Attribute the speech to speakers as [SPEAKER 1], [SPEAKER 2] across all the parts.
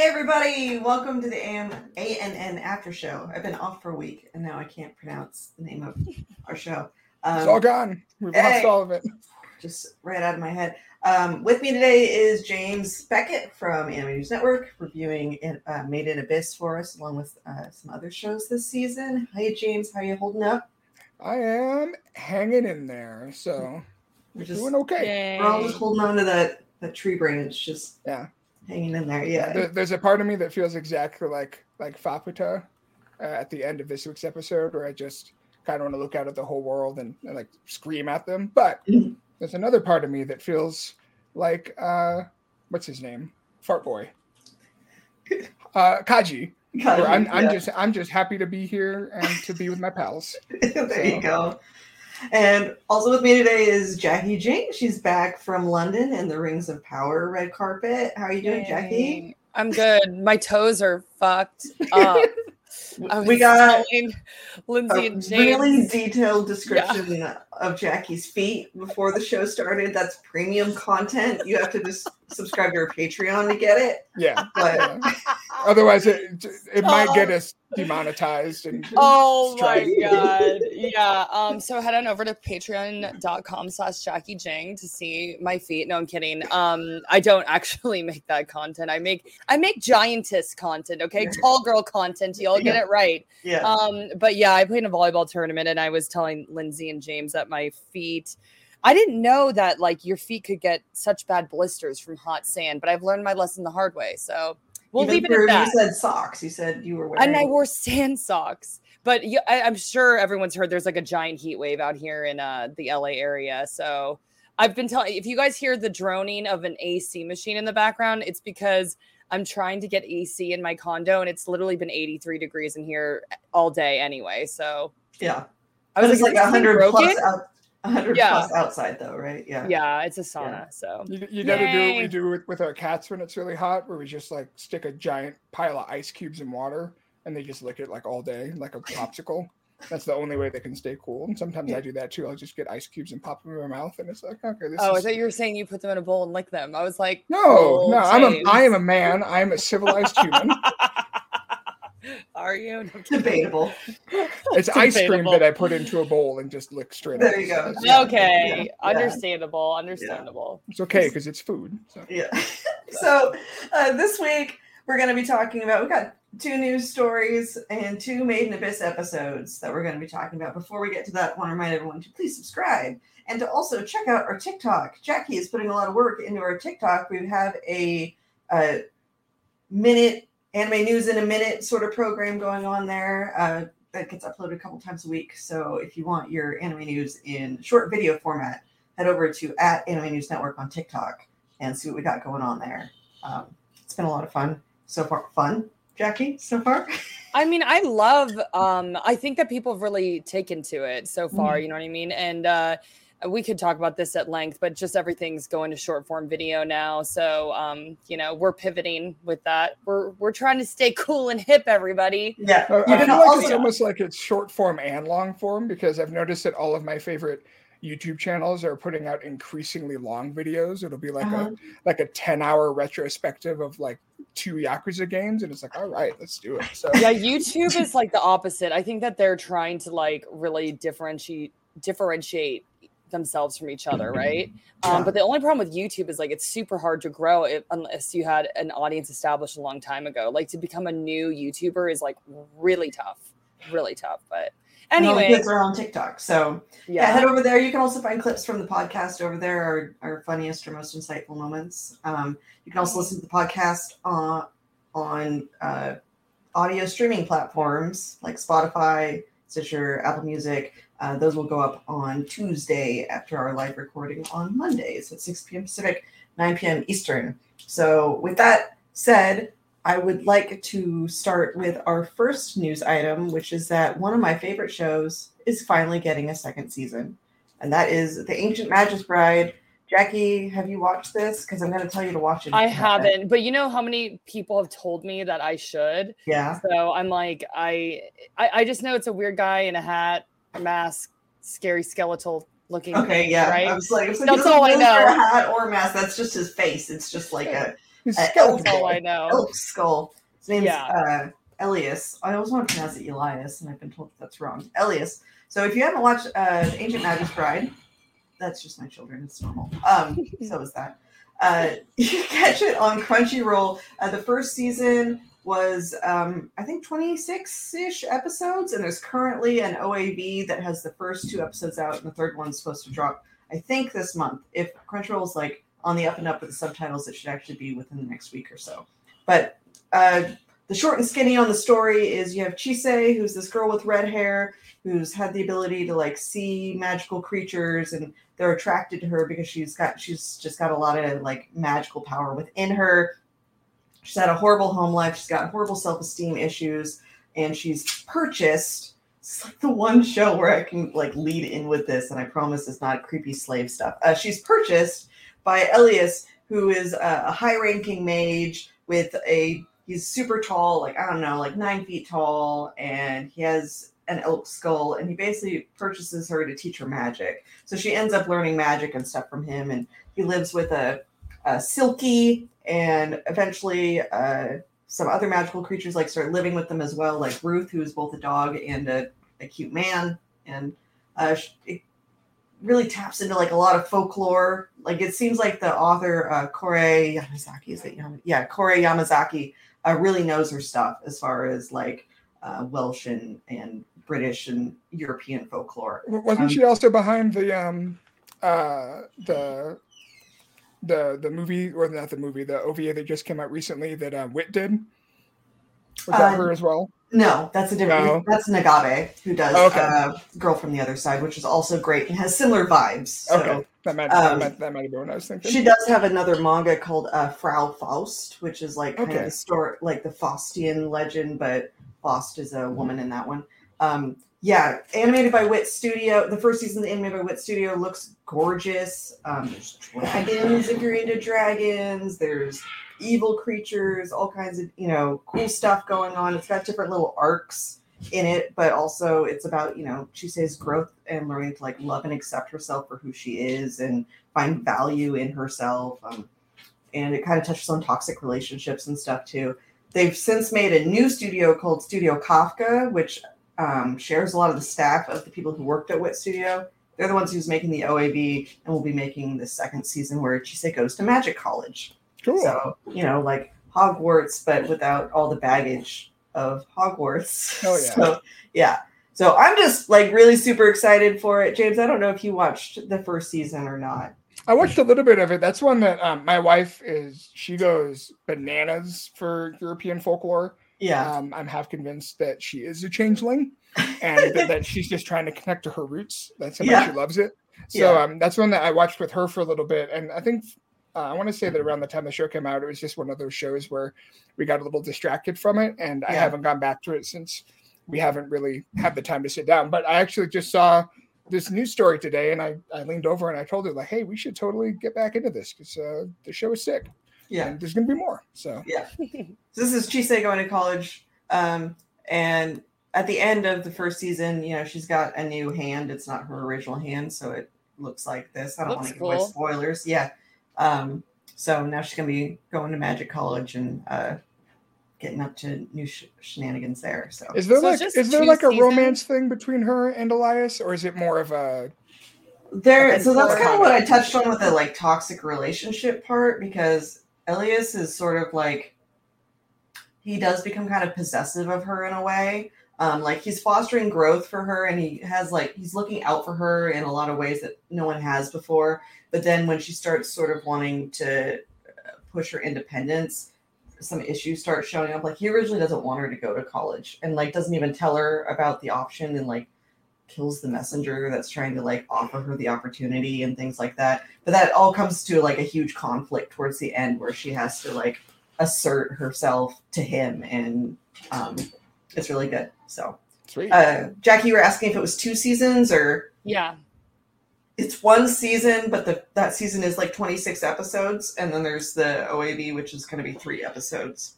[SPEAKER 1] Hey everybody, welcome to the AM ANN After Show. I've been off for a week and now I can't pronounce the name of our show. Um,
[SPEAKER 2] It's all gone. We've
[SPEAKER 1] hey.
[SPEAKER 2] lost all of it.
[SPEAKER 1] just right out of my head. Um, with me today is James Beckett from Anime News Network, reviewing uh, Made in Abyss for us, along with uh, some other shows this season. Hi James, how are you holding up?
[SPEAKER 2] I am hanging in there, so
[SPEAKER 1] We're just
[SPEAKER 2] doing okay.
[SPEAKER 1] we're all just holding on to that that tree branch, just
[SPEAKER 2] Yeah.
[SPEAKER 1] Hanging in there. Yeah,
[SPEAKER 2] There, there's a part of me that feels exactly like like Faputa uh, at the end of this week's episode, where I just kind of want to look out at the whole world and, and like scream at them. But
[SPEAKER 1] Mhm.
[SPEAKER 2] there's another part of me that feels like uh, what's his name, Fart Boy, uh, Kaji. where I'm, I'm
[SPEAKER 1] Yeah.
[SPEAKER 2] just I'm just happy to be here and to be with my pals.
[SPEAKER 1] there you go. And also with me today is Jacki Jing. She's back from London and the Rings of Power red carpet. How are you doing,
[SPEAKER 3] Jacki? I'm good. My toes are fucked up.
[SPEAKER 1] We got
[SPEAKER 3] Lynzee
[SPEAKER 1] a
[SPEAKER 3] and James.
[SPEAKER 1] really detailed description of Jacki's feet before the show started. That's premium content. You have to just subscribe to our Patreon to get it.
[SPEAKER 2] Yeah.
[SPEAKER 1] But
[SPEAKER 2] yeah. Otherwise, it it might
[SPEAKER 3] Oh.
[SPEAKER 2] get us demonetized and
[SPEAKER 3] Oh my god. Yeah. Um, so head on over to patreon.com slash Jacki Jing to see my feet. No, I'm kidding. Um, I don't actually make that content. I make I make giantess content, okay? Tall girl content. Y'all get it right.
[SPEAKER 1] yeah.
[SPEAKER 3] Um, but yeah, I played in a volleyball tournament and I was telling Lynzee and James that my feet I didn't know that like your feet could get such bad blisters from hot sand, but I've learned my lesson the hard way. So we'll
[SPEAKER 1] Even
[SPEAKER 3] leave it at that.
[SPEAKER 1] You said socks. You said you were wearing.
[SPEAKER 3] and I wore sand socks. But yeah, I, I'm sure everyone's heard there's like a giant heat wave out here in uh, the LA area. So I've been telling if you guys hear the droning of an AC machine in the background, it's because I'm trying to get AC in my condo and it's literally been 83 degrees in here all day anyway. So
[SPEAKER 1] yeah.
[SPEAKER 3] I was like,
[SPEAKER 1] like
[SPEAKER 3] "Is this
[SPEAKER 1] hundred plus out. 100
[SPEAKER 3] Yeah.
[SPEAKER 1] plus outside though, right? Yeah.
[SPEAKER 3] Yeah, it's a sauna. So
[SPEAKER 2] you, you got to do what we do with, with our cats when it's really hot, where we just like stick a giant pile of ice cubes in water and they just lick it like all day, like a popsicle. That's the only way they can stay cool. And sometimes I do that too. I'll just get ice cubes and pop them in my mouth, and it's like, okay, this
[SPEAKER 3] Oh, I thought you were saying you put them in a bowl and lick them. I was like,
[SPEAKER 2] no,
[SPEAKER 3] Oh,
[SPEAKER 2] no. I'm a
[SPEAKER 3] James.
[SPEAKER 2] I am a man. I am a civilized human.
[SPEAKER 3] Are you? No, I'm.
[SPEAKER 1] Debatable.
[SPEAKER 2] It's ice cream that I put into a bowl and just lick straight. Up.
[SPEAKER 1] There
[SPEAKER 2] out.
[SPEAKER 1] you go.
[SPEAKER 2] So.
[SPEAKER 3] Okay,
[SPEAKER 1] Yeah.
[SPEAKER 3] understandable, understandable.
[SPEAKER 2] It's okay because it's food. So.
[SPEAKER 1] Yeah. so uh, this week we're going to be talking about. we've got two news stories and two Made in Abyss episodes that we're going to be talking about. Before we get to that, I want to remind everyone to please subscribe and to also check out our TikTok. Jacki is putting a lot of work into our TikTok. We have a, a minute anime news in a minute sort of program going on there. Uh, that gets uploaded a couple times a week. So if you want your anime news in short video format, head over to at Anime News Network on TikTok and see what we got going on there. Um, it's been a lot of fun so far. Fun, Jacki, so far.
[SPEAKER 3] I mean, I love. Um, I think that people have really taken to it so far.
[SPEAKER 1] Mhm.
[SPEAKER 3] You know what I mean? And uh, we could talk about this at length, but just everything's going to short form video now. So um, you know, we're pivoting with that. We're we're trying to stay cool and hip, everybody.
[SPEAKER 1] Yeah,
[SPEAKER 2] Uh, I
[SPEAKER 1] can
[SPEAKER 2] feel like it's almost like it's short form and long form because I've noticed that all of my favorite YouTube channels are putting out increasingly long videos. It'll be like
[SPEAKER 1] Uh-huh.
[SPEAKER 2] a like a 10 hour retrospective of like two Yakuza games, and it's like, all right, let's do it. So
[SPEAKER 3] Yeah, YouTube is like the opposite. I think that they're trying to like really differentiate differentiate themselves from each other, right?
[SPEAKER 1] Yeah.
[SPEAKER 3] Um, but the only problem with YouTube is like it's super hard to grow if, unless you had an audience established a long time ago. Like to become a new YouTuber is like really tough, really tough. But
[SPEAKER 1] and
[SPEAKER 3] anyway,
[SPEAKER 1] kids are on TikTok. So yeah. head over there. You can also find clips from the podcast over there, our, our funniest or most insightful moments. Um, you can also listen to the podcast uh, on uh, audio streaming platforms like Spotify, Stitcher, Apple Music. Uh, those will go up on Tuesday after our live recording on Mondays at 6 p.m. Pacific, 9 p.m. Eastern. So, with that said, I would like to start with our first news item, which is that one of my favorite shows is finally getting a second season, and that is The Ancient Magus Bride. Jacki, have you watched this? Because I'm going to tell you to watch it.
[SPEAKER 3] I haven't. But you know how many people have told me that I should.
[SPEAKER 1] Yeah.
[SPEAKER 3] So I'm like, I, I, I just know it's a weird guy in a hat, mask, scary skeletal looking.
[SPEAKER 1] Okay.
[SPEAKER 3] thing,
[SPEAKER 1] Yeah.
[SPEAKER 3] Right.
[SPEAKER 1] I was like, I was like,
[SPEAKER 3] That's all I know.
[SPEAKER 1] Hat or mask. That's just his face. It's just like a
[SPEAKER 3] That's all. I know.
[SPEAKER 1] elk skull. His name's
[SPEAKER 3] Yeah.
[SPEAKER 1] uh, Elias. I always want to pronounce it Elias, and I've been told that that's wrong. Elias. So if you haven't watched uh, Ancient Magus Bride, that's just my children. It's normal. Um, so is that. Uh, you catch it on Crunchyroll. Uh, the first season was, um, I think, 26 ish episodes, and there's currently an OAV that has the first two episodes out, and the third one's supposed to drop, I think, this month. If Crunchyroll's like on the up and up with the subtitles, it should actually be within the next week or so. But uh, the short and skinny on the story is you have Chise, who's this girl with red hair, who's had the ability to like see magical creatures, and they're attracted to her because she's got she's just got a lot of like magical power within her. She's had a horrible home life. She's got horrible self esteem issues, and she's purchased. It's like the one show where I can like lead in with this, and I promise it's not creepy slave stuff. Uh, she's purchased by Elias, who is a, a high-ranking mage with a he's super tall, like I don't know, like nine feet tall, and he has an elk skull, and he basically purchases her to teach her magic. So she ends up learning magic and stuff from him, and he lives with a, a Silky, and eventually uh, some other magical creatures like start living with them as well, like Ruth, who is both a dog and a, a cute man, and uh, sh- it really taps into like a lot of folklore. Like it seems like the author uh, Kore Yamazaki is it? Yeah, Kore Yamazaki uh, really knows her stuff as far as like uh, Welsh and, and British and European folklore.
[SPEAKER 2] Wasn't
[SPEAKER 1] Um,
[SPEAKER 2] she also behind the um uh the the the movie or not the movie the OVA that just came out recently that uh, Wit did? Was that
[SPEAKER 1] Uh,
[SPEAKER 2] her as well?
[SPEAKER 1] No, that's a different.
[SPEAKER 2] No.
[SPEAKER 1] That's Nagabe who does
[SPEAKER 2] Okay.
[SPEAKER 1] uh, Girl from the Other Side, which is also great and has similar vibes. So
[SPEAKER 2] okay, that might,
[SPEAKER 1] um,
[SPEAKER 2] that might that might have been what I was thinking.
[SPEAKER 1] She does have another manga called uh, Frau Faust, which is like kind
[SPEAKER 2] Okay.
[SPEAKER 1] of the story, like the Faustian legend, but Faust is a woman in that one. Um, yeah, animated by Wit Studio. The first season, of animated by Wit Studio, looks gorgeous. Um, there's dragons if you're into dragons. There's evil creatures, all kinds of you know cool stuff going on. It's got different little arcs in it, but also it's about you know Chise's growth and learning to like love and accept herself for who she is and find value in herself. Um, and it kind of touches on toxic relationships and stuff too. They've since made a new studio called Studio Kafka, which um, shares a lot of the staff of the people who worked at Wit Studio. They're the ones who's making the OAV and will be making the second season where Chise goes to Magic College.
[SPEAKER 2] cool.
[SPEAKER 1] So, you know, like Hogwarts, but without all the baggage of Hogwarts.
[SPEAKER 2] Oh, yeah.
[SPEAKER 1] So, yeah. So I'm just like really super excited for it. James, I don't know if you watched the first season or not.
[SPEAKER 2] I watched a little bit of it. That's one that um, my wife is. She goes bananas for European folklore.
[SPEAKER 1] Yeah.
[SPEAKER 2] Um, I'm half convinced that she is a changeling, and that, that she's just trying to connect to her roots. That's how much
[SPEAKER 1] Yeah.
[SPEAKER 2] she loves it. So
[SPEAKER 1] Yeah.
[SPEAKER 2] um, that's one that I watched with her for a little bit, and I think uh, I want to say that around the time the show came out, it was just one of those shows where we got a little distracted from it, and I haven't gone back to it since we haven't really had the time to sit down. But I actually just saw this news story today, and I, I leaned over and I told her like, "Hey, we should totally get back into this because uh, the show is sick,
[SPEAKER 1] Yeah.
[SPEAKER 2] and there's going to be more." So yeah,
[SPEAKER 1] So this is Chise going to college. Um, and at the end of the first season, you know, she's got a new hand. It's not her original hand, so it looks like this. I don't want
[SPEAKER 3] Looks
[SPEAKER 1] to give away spoilers. Yeah. Um, so now she's gonna be going to Magic College and uh, getting up to new sh- shenanigans there. So
[SPEAKER 2] is there
[SPEAKER 3] So
[SPEAKER 2] like is there like a
[SPEAKER 3] seasons?
[SPEAKER 2] romance thing between her and Elias, or is it more of a
[SPEAKER 1] there.
[SPEAKER 2] Okay,
[SPEAKER 1] So that's kind of what I touched on with the like toxic relationship part because Elias is sort of like he does become kind of possessive of her in a way. Um, like he's fostering growth for her and he has like he's looking out for her in a lot of ways that no one has before. But then when she starts sort of wanting to uh, push her independence, some issues start showing up. Like he originally doesn't want her to go to college and like doesn't even tell her about the option and like kills the messenger that's trying to like offer her the opportunity and things like that. But that all comes to like a huge conflict towards the end where she has to like assert herself to him and um it's really good. So
[SPEAKER 2] sweet?
[SPEAKER 1] uh Jacki, you were asking if it was two seasons or
[SPEAKER 3] Yeah.
[SPEAKER 1] it's one season, but the that season is like 26 episodes, and then there's the OAV, which is gonna be three episodes.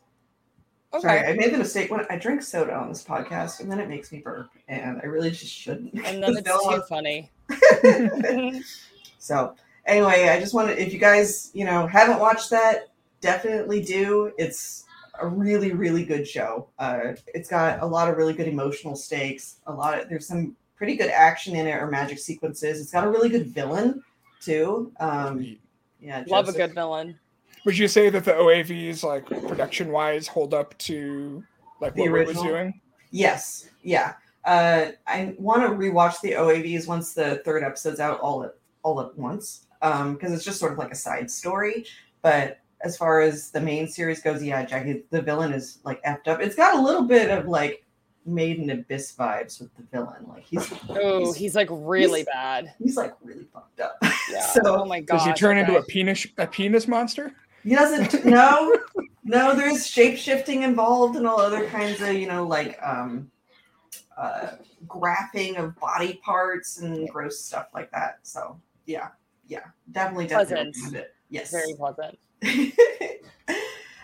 [SPEAKER 3] Okay.
[SPEAKER 1] Sorry, I made the mistake when I drink soda on this podcast, and then it makes me burp, and I really just shouldn't.
[SPEAKER 3] And then it's
[SPEAKER 1] No one-
[SPEAKER 3] too funny.
[SPEAKER 1] So anyway, I just wanted if you guys, you know, haven't watched that, definitely do. It's a really, really good show. Uh, it's got a lot of really good emotional stakes. A lot of there's some pretty good action in it or magic sequences. It's got a really good villain too. Um, yeah,
[SPEAKER 3] Love a good villain.
[SPEAKER 2] Would you say that the OAVs, like production wise, hold up to like
[SPEAKER 1] The
[SPEAKER 2] what Wit was doing?
[SPEAKER 1] Yes, yeah. Uh, I want to rewatch the OAVs once the third episode's out all at all at once, um, because it's just sort of like a side story. But as far as the main series goes, yeah, Jacki, the villain is like effed up. It's got a little bit of like Made in Abyss vibes with the villain. Like he's
[SPEAKER 3] Oh,
[SPEAKER 1] He's-
[SPEAKER 3] he's like really
[SPEAKER 1] he's-
[SPEAKER 3] bad.
[SPEAKER 1] he's like really fucked up.
[SPEAKER 3] Yeah.
[SPEAKER 1] so
[SPEAKER 3] oh my god.
[SPEAKER 2] Does he turn into a penis a penis monster?
[SPEAKER 1] He doesn't no no there's shape shifting involved and all other kinds of you know like um uh graphing of body parts and gross stuff like that so yeah yeah definitely definitely
[SPEAKER 3] Pleasant.
[SPEAKER 1] yes.
[SPEAKER 3] Very pleasant.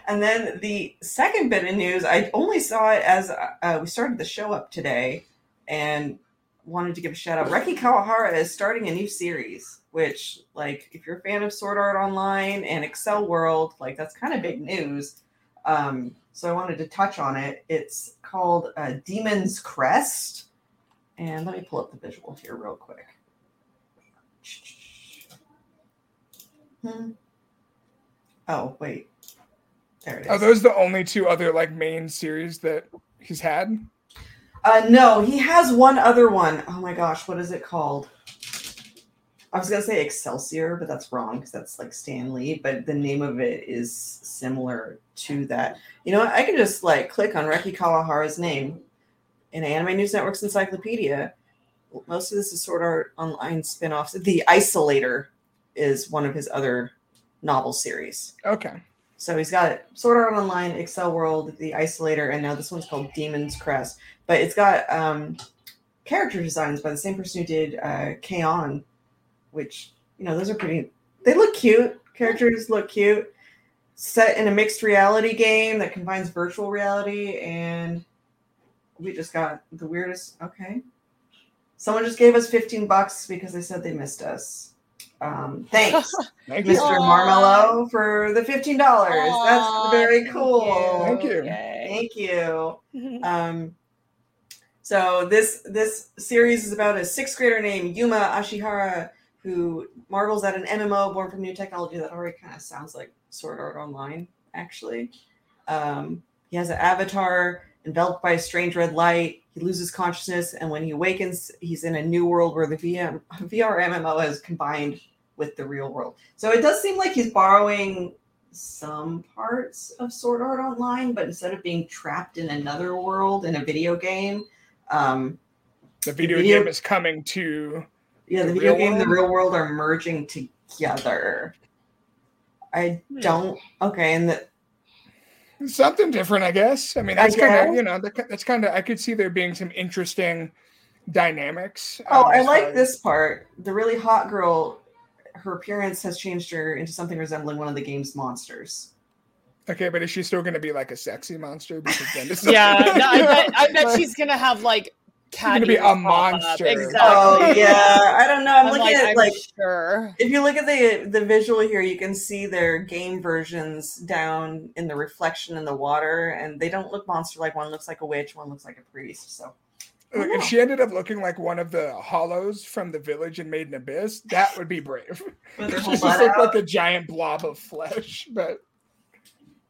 [SPEAKER 1] and then the second bit of news i only saw it as uh, we started the show up today and wanted to give a shout out reki kawahara is starting a new series which like if you're a fan of sword art online and accel world like that's kind of big news. Um, so i wanted to touch on it. It's called uh, demon's crest. And let me pull up the visual here real quick Hmm. oh wait there it is
[SPEAKER 2] Are those the only two other like main series that he's had?
[SPEAKER 1] Uh, no, he has one other one. Oh my gosh, what is it called? I was gonna say Excelsior, but that's wrong because that's like Stan Lee. But the name of it is similar to that. You know, what? I can just like click on Reki Kawahara's name in Anime News Network's encyclopedia. Most of this is Sword Art Online spin-offs. The Isolator is one of his other novel series.
[SPEAKER 2] Okay.
[SPEAKER 1] So he's got Sword Art Online, Accel World, The Isolator, and now this one's called Demon's Crest. But it's got um, character designs by the same person who did uh, K-On! which, you know, those are pretty, they look cute. Characters look cute. Set in a mixed reality game that combines virtual reality and we just got the weirdest. Okay. Someone just gave us 15 bucks because they said they missed us. Um, thanks.
[SPEAKER 2] Thank you.
[SPEAKER 1] Mr.
[SPEAKER 3] Aw.
[SPEAKER 1] Marmello for the fifteen dollars. That's
[SPEAKER 3] Aw,
[SPEAKER 1] very
[SPEAKER 3] thank
[SPEAKER 1] cool.
[SPEAKER 2] Thank you.
[SPEAKER 1] Thank you. Um, so this this series is about a sixth grader named Yuma Ashihara who marvels at an MMO born from new technology that already kind of sounds like Sword Art Online. Actually, um, he has an avatar enveloped by a strange red light. He loses consciousness, and when he awakens, he's in a new world where the VM, VR MMO has combined with the real world. So it does seem like he's borrowing some parts of Sword Art Online, but instead of being trapped in another world in a video game, um,
[SPEAKER 2] The video,
[SPEAKER 1] video-
[SPEAKER 2] game is coming to
[SPEAKER 1] yeah, the,
[SPEAKER 2] The
[SPEAKER 1] video
[SPEAKER 2] real
[SPEAKER 1] game and the real world are merging together. I
[SPEAKER 3] Hmm.
[SPEAKER 1] don't. Okay, and the,
[SPEAKER 2] something different, I guess. I mean, that's kind of you know that's kind of I could see there being some interesting dynamics.
[SPEAKER 1] oh,
[SPEAKER 2] um,
[SPEAKER 1] I like
[SPEAKER 2] as-
[SPEAKER 1] this part. The really hot girl, her appearance has changed her into something resembling one of the game's monsters.
[SPEAKER 2] Okay, but is she still going to be like a sexy monster? Because then it's
[SPEAKER 3] yeah, no, I bet, I bet she's gonna have like cat
[SPEAKER 2] gonna be a monster.
[SPEAKER 3] Exactly.
[SPEAKER 1] Oh yeah, I don't know. I'm,
[SPEAKER 3] I'm
[SPEAKER 1] looking
[SPEAKER 3] like,
[SPEAKER 1] at
[SPEAKER 3] I'm
[SPEAKER 1] like
[SPEAKER 3] sure.
[SPEAKER 1] if you look at the the visual here, you can see their game versions down in the reflection in the water, and they don't look monster like. One looks like a witch, one looks like a priest. So
[SPEAKER 2] Look, if she ended up looking like one of the hollows from the village in Made in Abyss, that would be brave.
[SPEAKER 1] with
[SPEAKER 2] She just looked like a giant blob of flesh. But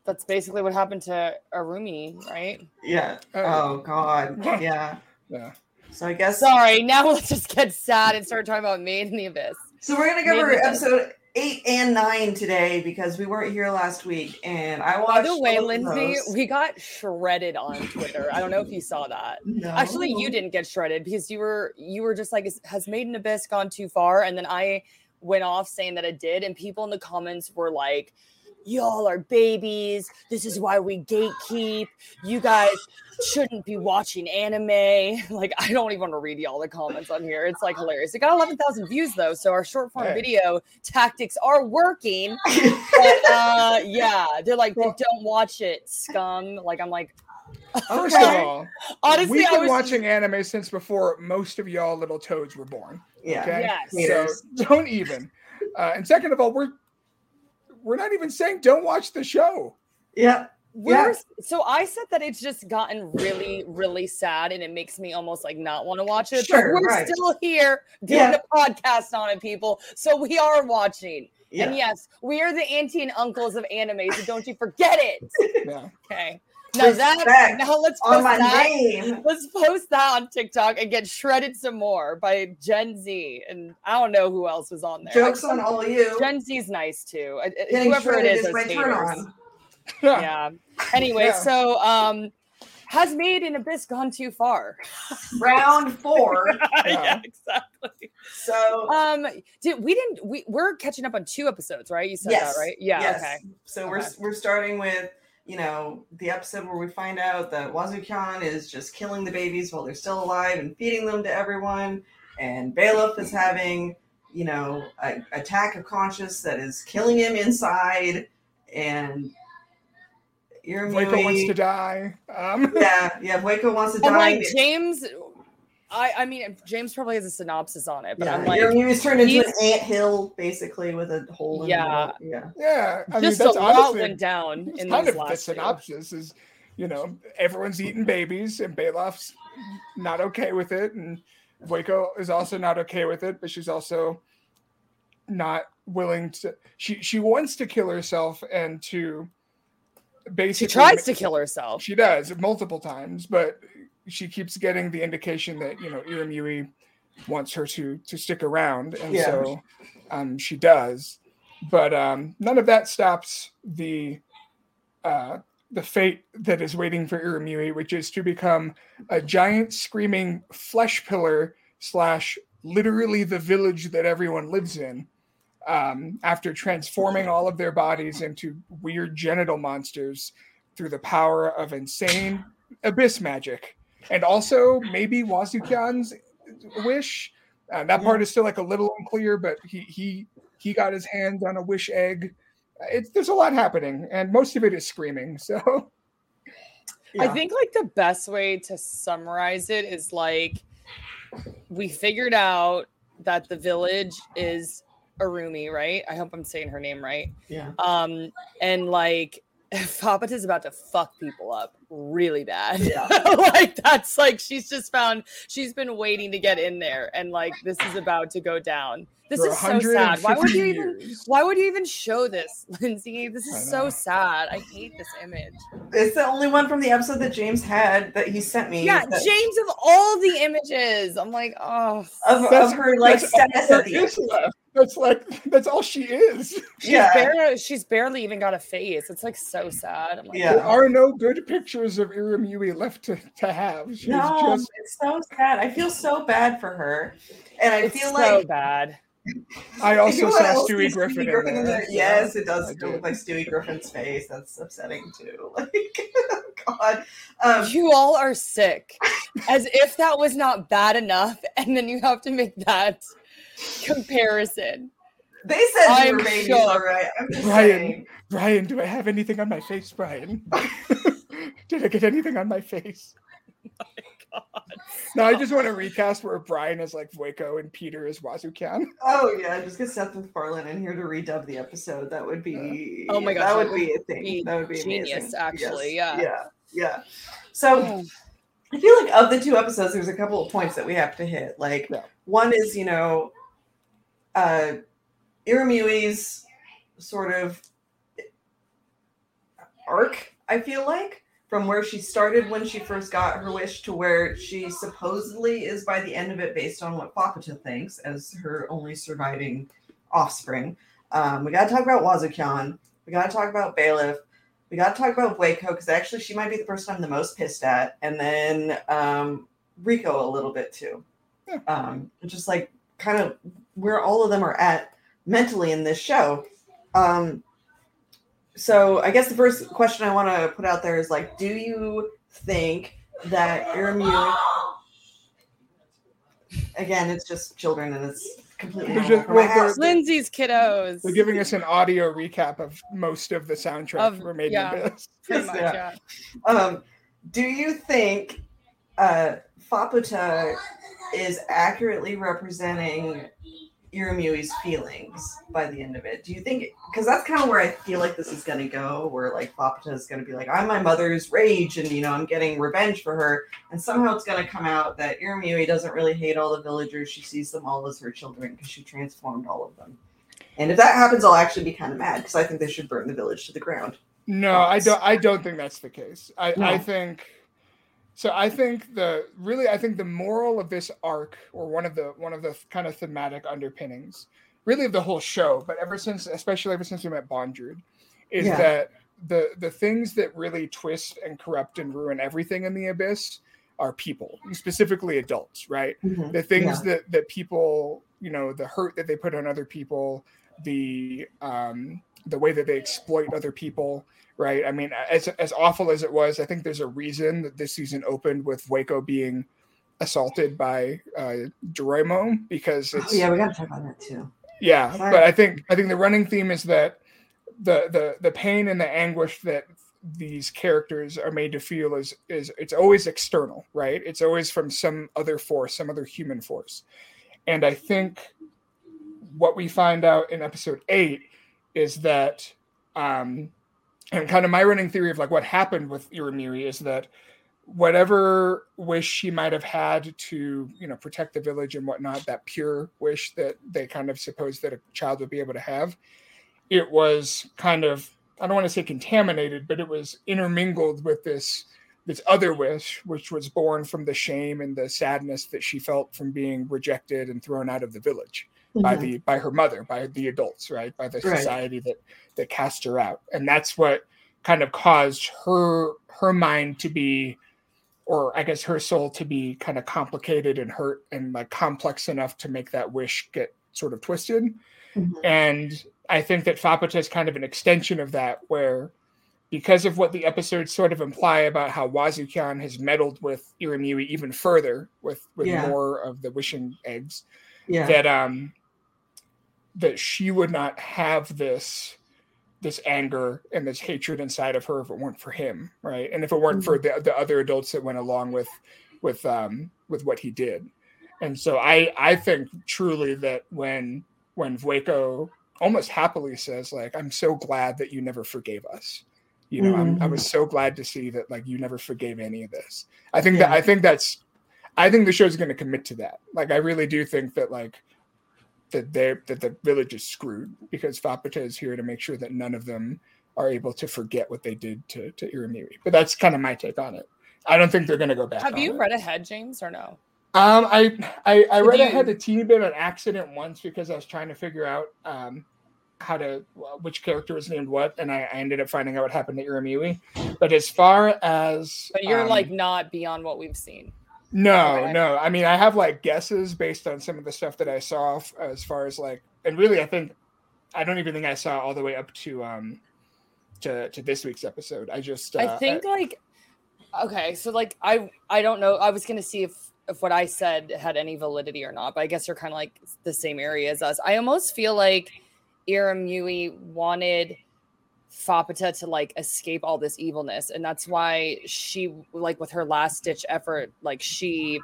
[SPEAKER 3] That's basically what happened to Arumi, right?
[SPEAKER 1] yeah.
[SPEAKER 2] Oh.
[SPEAKER 1] Oh god. Yeah.
[SPEAKER 2] Yeah,
[SPEAKER 1] So I guess.
[SPEAKER 3] Sorry, now let's just get sad and start talking about Made in the Abyss.
[SPEAKER 1] So we're gonna cover episode eight and nine today because we weren't here last week, and I watched.
[SPEAKER 3] By the way, Lynzee,
[SPEAKER 1] those.
[SPEAKER 3] we got shredded on Twitter. I don't know if you saw that.
[SPEAKER 1] No.
[SPEAKER 3] Actually, you didn't get shredded because you were you were just like, has Made in Abyss gone too far? And then I went off saying that it did, and people in the comments were like, "Y'all are babies. This is why we gatekeep. You guys shouldn't be watching anime." Like, I don't even want to read y'all the comments on here. It's like hilarious. It got eleven thousand views though, so our short form
[SPEAKER 2] Hey.
[SPEAKER 3] video tactics are working. But uh, yeah, they're like, "Then don't watch it, scum." Like, I'm like.
[SPEAKER 2] First
[SPEAKER 1] Okay.
[SPEAKER 2] of all,
[SPEAKER 3] Honestly,
[SPEAKER 2] we've been
[SPEAKER 3] was
[SPEAKER 2] watching anime since before most of y'all little toads were born.
[SPEAKER 1] yeah.
[SPEAKER 2] Okay,
[SPEAKER 3] Yes.
[SPEAKER 2] so don't even. Uh, and second of all, we're we're not even saying don't watch the show.
[SPEAKER 1] Yeah.
[SPEAKER 3] We're so I said that it's just gotten really, really sad, and it makes me almost like not want to watch it.
[SPEAKER 1] Sure,
[SPEAKER 3] but we're
[SPEAKER 1] right.
[SPEAKER 3] still here doing
[SPEAKER 1] Yeah.
[SPEAKER 3] a podcast on it, people. So we are watching.
[SPEAKER 1] Yeah.
[SPEAKER 3] And yes, we are the auntie and uncles of anime, so don't you forget it.
[SPEAKER 2] Yeah.
[SPEAKER 3] Okay. Now that
[SPEAKER 1] Respect
[SPEAKER 3] now let's
[SPEAKER 1] On
[SPEAKER 3] post
[SPEAKER 1] my
[SPEAKER 3] that.
[SPEAKER 1] name.
[SPEAKER 3] Let's post that on TikTok and get shredded some more by Gen Z. And I don't know who else was on there.
[SPEAKER 1] Jokes on all you.
[SPEAKER 3] Gen Z's nice too. I- I-
[SPEAKER 1] Getting
[SPEAKER 3] Whoever it
[SPEAKER 1] shredded
[SPEAKER 3] is,
[SPEAKER 1] is
[SPEAKER 3] those
[SPEAKER 1] my turn on.
[SPEAKER 3] Yeah. Anyway,
[SPEAKER 2] Yeah.
[SPEAKER 3] so um has Made in Abyss gone too far?
[SPEAKER 1] Round four.
[SPEAKER 3] yeah, exactly.
[SPEAKER 1] So
[SPEAKER 3] Um, did we didn't we we're catching up on two episodes, right? You said
[SPEAKER 1] Yes.
[SPEAKER 3] that, right? Yeah.
[SPEAKER 1] yes.
[SPEAKER 3] Okay.
[SPEAKER 1] So we're we're starting with you know the episode where we find out that Wazukyan is just killing the babies while they're still alive and feeding them to everyone, and Belaf is having you know an attack of conscience that is killing him inside, and you're.
[SPEAKER 2] Waco wants to die. Um,
[SPEAKER 1] yeah, yeah, Waco wants to
[SPEAKER 3] And
[SPEAKER 1] die.
[SPEAKER 3] like James, I I mean James probably has a synopsis on it, but
[SPEAKER 1] yeah,
[SPEAKER 3] I'm like
[SPEAKER 1] Irumi's turned into an ant hill basically with a hole in
[SPEAKER 3] Yeah.
[SPEAKER 1] the middle. Yeah.
[SPEAKER 2] yeah, I mean
[SPEAKER 3] just
[SPEAKER 2] that's
[SPEAKER 3] a lot
[SPEAKER 2] honestly
[SPEAKER 3] went down
[SPEAKER 2] it's
[SPEAKER 3] in
[SPEAKER 2] kind
[SPEAKER 3] these
[SPEAKER 2] of the
[SPEAKER 3] last two.
[SPEAKER 2] synopsis is, you know, everyone's eating babies and Balof's not okay with it, and Waco is also not okay with it, but she's also not willing to. She she wants to kill herself and to basically
[SPEAKER 3] She tries to kill herself.
[SPEAKER 2] She does multiple times, but she keeps getting the indication that you know Irumyuui wants her to to stick around, and
[SPEAKER 1] Yeah.
[SPEAKER 2] so um, she does. But um, none of that stops the uh, the fate that is waiting for Irumyuui, which is to become a giant screaming flesh pillar slash literally the village that everyone lives in. Um, after transforming all of their bodies into weird genital monsters through the power of insane abyss magic, and also maybe Wazukyan's wish. Uh, that part is still like a little unclear, but he he he got his hands on a wish egg. It's there's a lot happening, and most of it is screaming. So
[SPEAKER 3] I think like the best way to summarize it is like we figured out that the village is Arumi, right? I hope I'm saying her name right.
[SPEAKER 1] Yeah.
[SPEAKER 3] Um, and like Faputa is about to fuck people up really bad.
[SPEAKER 1] Yeah.
[SPEAKER 3] like that's like she's just found she's been waiting to get in there, and like this is about to go down. This
[SPEAKER 2] for
[SPEAKER 3] is so sad. Why would
[SPEAKER 2] 150
[SPEAKER 3] you even?
[SPEAKER 2] years.
[SPEAKER 3] Why would you even show this, Lynzee? This is so sad. I hate this image.
[SPEAKER 1] It's the only one from the episode that James had that he sent me.
[SPEAKER 3] Yeah,
[SPEAKER 1] that-
[SPEAKER 3] James of all the images. I'm like, oh,
[SPEAKER 1] of, of her like status at the end.
[SPEAKER 2] Left. That's like that's all she is.
[SPEAKER 3] she's
[SPEAKER 1] Yeah.
[SPEAKER 3] barely she's barely even got a face. It's like so sad. I'm like,
[SPEAKER 1] Yeah.
[SPEAKER 2] There are no good pictures of Irumyuui left to, to have. She's
[SPEAKER 1] No,
[SPEAKER 2] just
[SPEAKER 1] it's so sad. I feel so bad for her, and I
[SPEAKER 3] it's
[SPEAKER 1] feel
[SPEAKER 3] so
[SPEAKER 1] like
[SPEAKER 3] bad.
[SPEAKER 2] I
[SPEAKER 1] You
[SPEAKER 2] also
[SPEAKER 1] know
[SPEAKER 2] saw Stewie
[SPEAKER 1] is
[SPEAKER 2] Griffin,
[SPEAKER 1] Stewie
[SPEAKER 2] in there.
[SPEAKER 1] Yes, it does
[SPEAKER 2] I
[SPEAKER 1] still look like Stewie Griffin's face. That's upsetting too. Like, God. Um,
[SPEAKER 3] You all are sick. As if that was not bad enough, and then you have to make that comparison.
[SPEAKER 1] they said you
[SPEAKER 3] I'm
[SPEAKER 1] were babies,
[SPEAKER 3] shook.
[SPEAKER 1] all right. I'm just
[SPEAKER 2] Brian.
[SPEAKER 1] saying.
[SPEAKER 2] Brian, do I have anything on my face, Brian? Did I get anything on my face? No, I just want to recast where Brian is like Waco and Peter is Wazukyan.
[SPEAKER 1] Oh yeah, just get Seth MacFarlane in here to redub the episode. That would be.
[SPEAKER 3] Oh my god,
[SPEAKER 1] that
[SPEAKER 3] that
[SPEAKER 1] would be a thing.
[SPEAKER 3] be
[SPEAKER 1] that would be
[SPEAKER 3] genius,
[SPEAKER 1] amazing.
[SPEAKER 3] actually,
[SPEAKER 1] Yes.
[SPEAKER 3] yeah.
[SPEAKER 1] yeah, yeah. So
[SPEAKER 3] Oh,
[SPEAKER 1] I feel like of the two episodes, there's a couple of points that we have to hit. Like
[SPEAKER 2] Yeah.
[SPEAKER 1] one is, you know, uh Irumyuui's sort of arc, I feel like, from where she started when she first got her wish to where she supposedly is by the end of it based on what Faputa thinks as her only surviving offspring. Um, we gotta talk about Wazukyan. We gotta talk about Belaf. We got to talk about Waco because actually she might be the person I'm the most pissed at, and then um, Rico a little bit too. Um, just like kind of where all of them are at mentally in this show. Um, so I guess the first question I want to put out there is like, do you think that Iramu? Again, it's just children, and it's completely
[SPEAKER 2] just- well.
[SPEAKER 3] Lynzee's kiddos.
[SPEAKER 2] They're giving us an audio recap of most of the soundtrack
[SPEAKER 3] Of-
[SPEAKER 2] for Made
[SPEAKER 3] yeah.
[SPEAKER 2] in Abyss.
[SPEAKER 3] Pretty much,
[SPEAKER 1] yeah.
[SPEAKER 3] yeah.
[SPEAKER 1] Um, do you think uh, Faputa is accurately representing Irumyuui's feelings by the end of it? Do you think because that's kind of where I feel like this is going to go, where like Faputa is going to be like, I'm my mother's rage, and you know, I'm getting revenge for her, and somehow it's going to come out that Irumyuui doesn't really hate all the villagers; she sees them all as her children because she transformed all of them. And if that happens, I'll actually be kind of mad because I think they should burn the village to the ground.
[SPEAKER 2] No, I don't. I don't think that's the case. I,
[SPEAKER 1] No.
[SPEAKER 2] I think so. I think the really, I think the moral of this arc, or one of the one of the kind of thematic underpinnings, really of the whole show, but ever since, especially ever since we met Bondrewd, is
[SPEAKER 1] Yeah.
[SPEAKER 2] that the the things that really twist and corrupt and ruin everything in the abyss are people, specifically adults, right?
[SPEAKER 1] Mhm.
[SPEAKER 2] the things
[SPEAKER 1] Yeah.
[SPEAKER 2] that that people you know the hurt that they put on other people the um the way that they exploit other people right i mean as as awful as it was i think there's a reason that this season opened with waco being assaulted by uh Geronimo because
[SPEAKER 1] Oh,
[SPEAKER 2] it's
[SPEAKER 1] yeah, we got to talk about that too.
[SPEAKER 2] yeah,
[SPEAKER 1] Sorry.
[SPEAKER 2] but I think I think the running theme is that the the the pain and the anguish that these characters are made to feel is is it's always external, right? It's always from some other force, some other human force. And I think what we find out in episode 8 is that um and kind of my running theory of like what happened with Iramiri is that whatever wish she might have had to you know protect the village and whatnot that pure wish that they kind of suppose that a child would be able to have it was kind of i don't want to say contaminated but it was intermingled with this this other wish which was born from the shame and the sadness that she felt from being rejected and thrown out of the village by
[SPEAKER 1] Mhm.
[SPEAKER 2] the by her mother by the adults right by the
[SPEAKER 1] Right.
[SPEAKER 2] society that that cast her out and that's what kind of caused her her mind to be or i guess her soul to be kind of complicated and hurt and like complex enough to make that wish get sort of twisted
[SPEAKER 1] Mhm.
[SPEAKER 2] and i think that faputa is kind of an extension of that where because of what the episodes sort of imply about how Wazukyan has meddled with Irumyuui even further with with
[SPEAKER 1] Yeah.
[SPEAKER 2] more of the wishing eggs
[SPEAKER 1] Yeah.
[SPEAKER 2] that um that she would not have this this anger and this hatred inside of her if it weren't for him right? And if it weren't for the, the other adults that went along with with um with what he did. And so i i think truly that when when Vueko almost happily says like i'm so glad that you never forgave us. You know I'm, i was so glad to see that like you never forgave any of this. I think that i think that's i think the show's going to commit to that. Like i really do think that like that they that the village is screwed because Faputa is here to make sure that none of them are able to forget what they did to to Iramiri. But that's kind of my take on it. I don't think they're going to go back.
[SPEAKER 3] Have you
[SPEAKER 2] it.
[SPEAKER 3] read ahead, James, or no?
[SPEAKER 2] Um, I I, I read
[SPEAKER 3] you-
[SPEAKER 2] ahead a teeny bit on accident once because I was trying to figure out um how to which character was named what, and I, I ended up finding out what happened to Iramiri. But as far as
[SPEAKER 3] But you're
[SPEAKER 2] um,
[SPEAKER 3] like not beyond what we've seen.
[SPEAKER 2] No, no. I mean, I have like guesses based on some of the stuff that I saw as far as like, and really, I think I don't even think I saw all the way up to um to to this week's episode. I just uh,
[SPEAKER 3] I think like okay, so like I I don't know. I was gonna see if if what I said had any validity or not, but I guess you're kind of like the same area as us. I almost feel like Irumyuui wanted Faputa to like escape all this evilness, and that's why she like with her last ditch effort, like she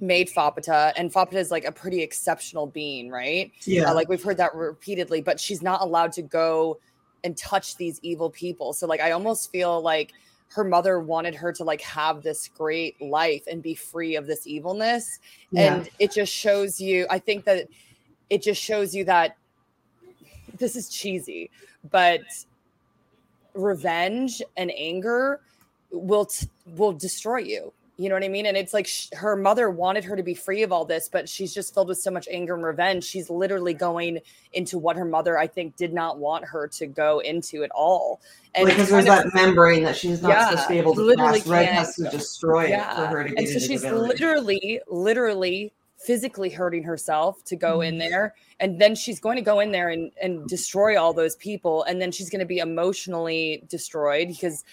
[SPEAKER 3] made Faputa, and Faputa is like a pretty exceptional being, right?
[SPEAKER 1] yeah.
[SPEAKER 3] Uh, like we've heard that repeatedly, but she's not allowed to go and touch these evil people. So like I almost feel like her mother wanted her to like have this great life and be free of this evilness.
[SPEAKER 1] yeah.
[SPEAKER 3] And it just shows you, I think that it just shows you that this is cheesy, but revenge and anger will t- will destroy you. You know what I mean? And it's like sh- her mother wanted her to be free of all this, but she's just filled with so much anger and revenge. She's literally going into what her mother, I think, did not want her to go into at all. And
[SPEAKER 1] because there's
[SPEAKER 3] of-
[SPEAKER 1] that membrane that she's not
[SPEAKER 3] Yeah,
[SPEAKER 1] supposed to be able to
[SPEAKER 3] literally
[SPEAKER 1] pass.
[SPEAKER 3] Reg
[SPEAKER 1] has to destroy it for her to get
[SPEAKER 3] and so she's literally, literally physically hurting herself to go in
[SPEAKER 1] Mhm.
[SPEAKER 3] there. And then she's going to go in there and, and destroy all those people. And then she's going to be emotionally destroyed because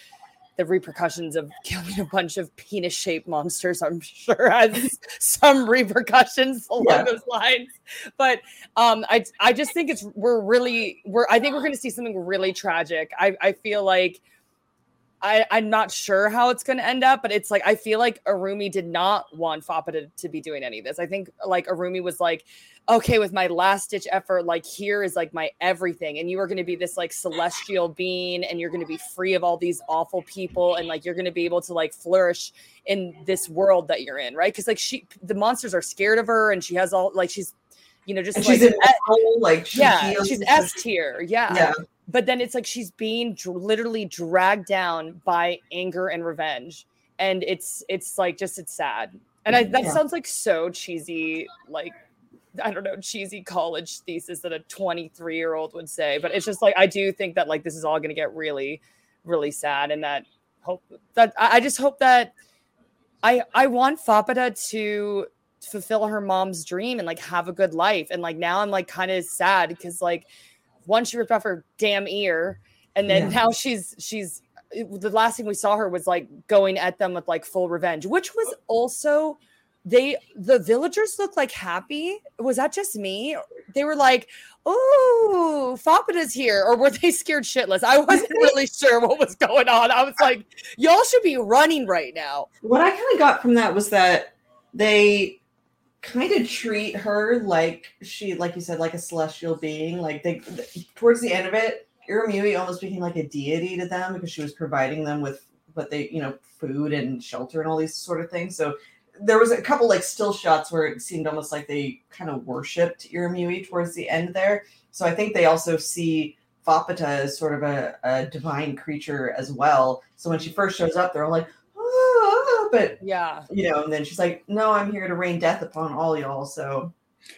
[SPEAKER 3] the repercussions of killing a bunch of penis shaped monsters, I'm sure, has some repercussions along
[SPEAKER 1] Yeah.
[SPEAKER 3] those lines. But um, I, I just think it's, we're really, we're, I think we're going to see something really tragic. I, I feel like I, I'm not sure how it's going to end up, but it's like I feel like Arumi did not want Fappa to, to be doing any of this. I think like Arumi was like, okay, with my last ditch effort, like here is like my everything, and you are going to be this like celestial being, and you're going to be free of all these awful people, and like you're going to be able to like flourish in this world that you're in, right? Because like she, the monsters are scared of her, and she has all like she's, you know, just like
[SPEAKER 1] she's
[SPEAKER 3] eh,
[SPEAKER 1] like she
[SPEAKER 3] yeah, she's S tier, yeah.
[SPEAKER 1] Yeah.
[SPEAKER 3] But then it's like she's being dr- literally dragged down by anger and revenge, and it's it's like just it's sad. And I, that
[SPEAKER 1] Yeah.
[SPEAKER 3] sounds like so cheesy, like I don't know, cheesy college thesis that a 23 year old would say. But it's just like I do think that like this is all going to get really, really sad, and that hope that I just hope that I I want Faputa to fulfill her mom's dream and like have a good life. And like now I'm like kind of sad because like one she ripped off her damn ear, and then
[SPEAKER 1] Yeah.
[SPEAKER 3] now she's she's the last thing we saw her was like going at them with like full revenge, which was also they the villagers looked like happy. Was that just me? They were like, "Oh, Faputa's here," or were they scared shitless? I wasn't really sure what was going on. I was like, "Y'all should be running right now."
[SPEAKER 1] What I kind of got from that was that they kind of treat her like she, like you said, like a celestial being. Like they, towards the end of it, Uramuyi almost became like a deity to them because she was providing them with what they, you know, food and shelter and all these sort of things. So there was a couple like still shots where it seemed almost like they kind of worshipped Uramuyi towards the end there. So I think they also see Faputa as sort of a, a divine creature as well. So when she first shows up, they're all like, but
[SPEAKER 3] Yeah,
[SPEAKER 1] you know, and then she's like, "No, I'm here to rain death upon all y'all." So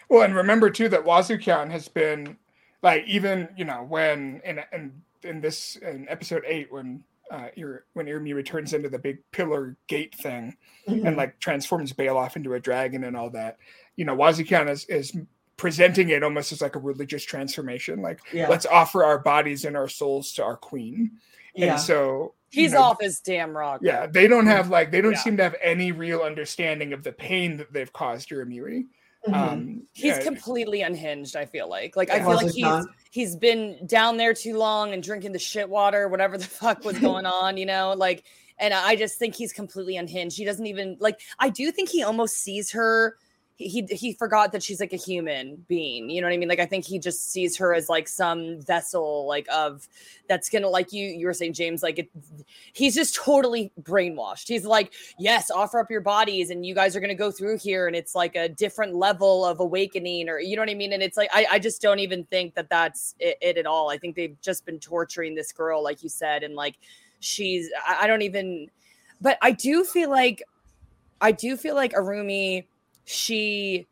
[SPEAKER 2] Well, and remember too that Wazukyan has been like even you know when in in in this in episode eight when uh Ir- when Irmi returns into the big pillar gate thing and like transforms Baloff into a dragon and all that. You know, Wazukyan is is presenting it almost as like a religious transformation. Like
[SPEAKER 1] yeah,
[SPEAKER 2] let's offer our bodies and our souls to our queen.
[SPEAKER 1] yeah,
[SPEAKER 2] And so you
[SPEAKER 3] he's
[SPEAKER 2] know,
[SPEAKER 3] off his damn rock.
[SPEAKER 2] Yeah, they don't have like they don't
[SPEAKER 3] Yeah.
[SPEAKER 2] seem to have any real understanding of the pain that they've caused Uramiri.
[SPEAKER 1] Mhm.
[SPEAKER 2] Um,
[SPEAKER 3] He's
[SPEAKER 2] yeah,
[SPEAKER 3] completely unhinged. I feel like, like I feel like
[SPEAKER 1] Wasn't
[SPEAKER 3] he's he's been down there too long and drinking the shit water, whatever the fuck was going on, you know, like. And I just think he's completely unhinged. He doesn't even like. I do think he almost sees her. He, he forgot that she's like a human being. You know what I mean? Like I think he just sees her as like some vessel, like of that's gonna like you. You were saying James, like it. He's just totally brainwashed. He's like, yes, offer up your bodies, and you guys are gonna go through here, and it's like a different level of awakening, or you know what I mean? And it's like I I just don't even think that that's it, it at all. I think they've just been torturing this girl, like you said, and like she's I, I don't even. But I do feel like I do feel like Arumi, she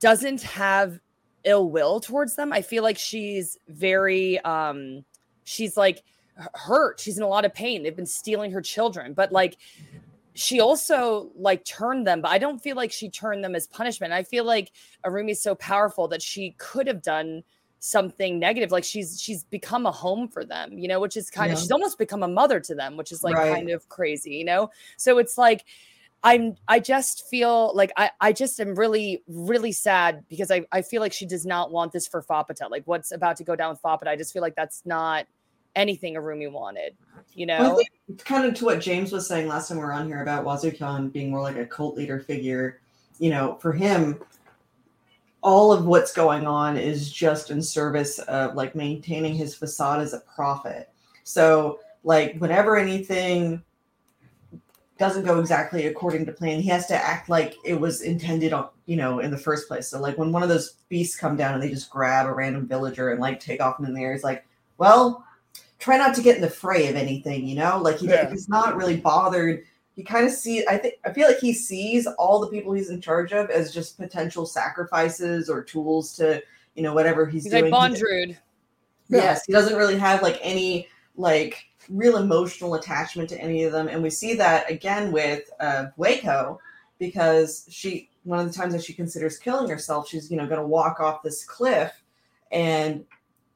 [SPEAKER 3] doesn't have ill will towards them. I feel like she's very um she's like hurt. She's in a lot of pain. They've been stealing her children, but like she also like turned them, but I don't feel like she turned them as punishment. I feel like Arumi is so powerful that she could have done something negative like she's she's become a home for them you know which is kind of she's almost become a mother to them which is like
[SPEAKER 1] Right.
[SPEAKER 3] kind of crazy you know so it's like i'm i just feel like i i just am really really sad because i i feel like she does not want this for faputa like what's about to go down with faputa i just feel like that's not anything arumi wanted you
[SPEAKER 1] Well,
[SPEAKER 3] know
[SPEAKER 1] think kind of to what James was saying last time we were on here about Wazukyan being more like a cult leader figure. You know, for him, all of what's going on is just in service of like maintaining his facade as a prophet. So, like, whenever anything doesn't go exactly according to plan, he has to act like it was intended on, you know, in the first place. So, like, when one of those beasts come down and they just grab a random villager and like take off in the air, he's like, well, try not to get in the fray of anything, you know? Like he,
[SPEAKER 2] Yeah.
[SPEAKER 1] he's not really bothered. He kind of sees I think I feel like he sees all the people he's in charge of as just potential sacrifices or tools to, you know, whatever he's,
[SPEAKER 3] he's like
[SPEAKER 1] doing. He-
[SPEAKER 3] Bondrewd
[SPEAKER 2] Yeah.
[SPEAKER 1] Yes, he doesn't really have like any like real emotional attachment to any of them, and we see that again with uh, Waco because she one of the times that she considers killing herself, she's you know going to walk off this cliff, and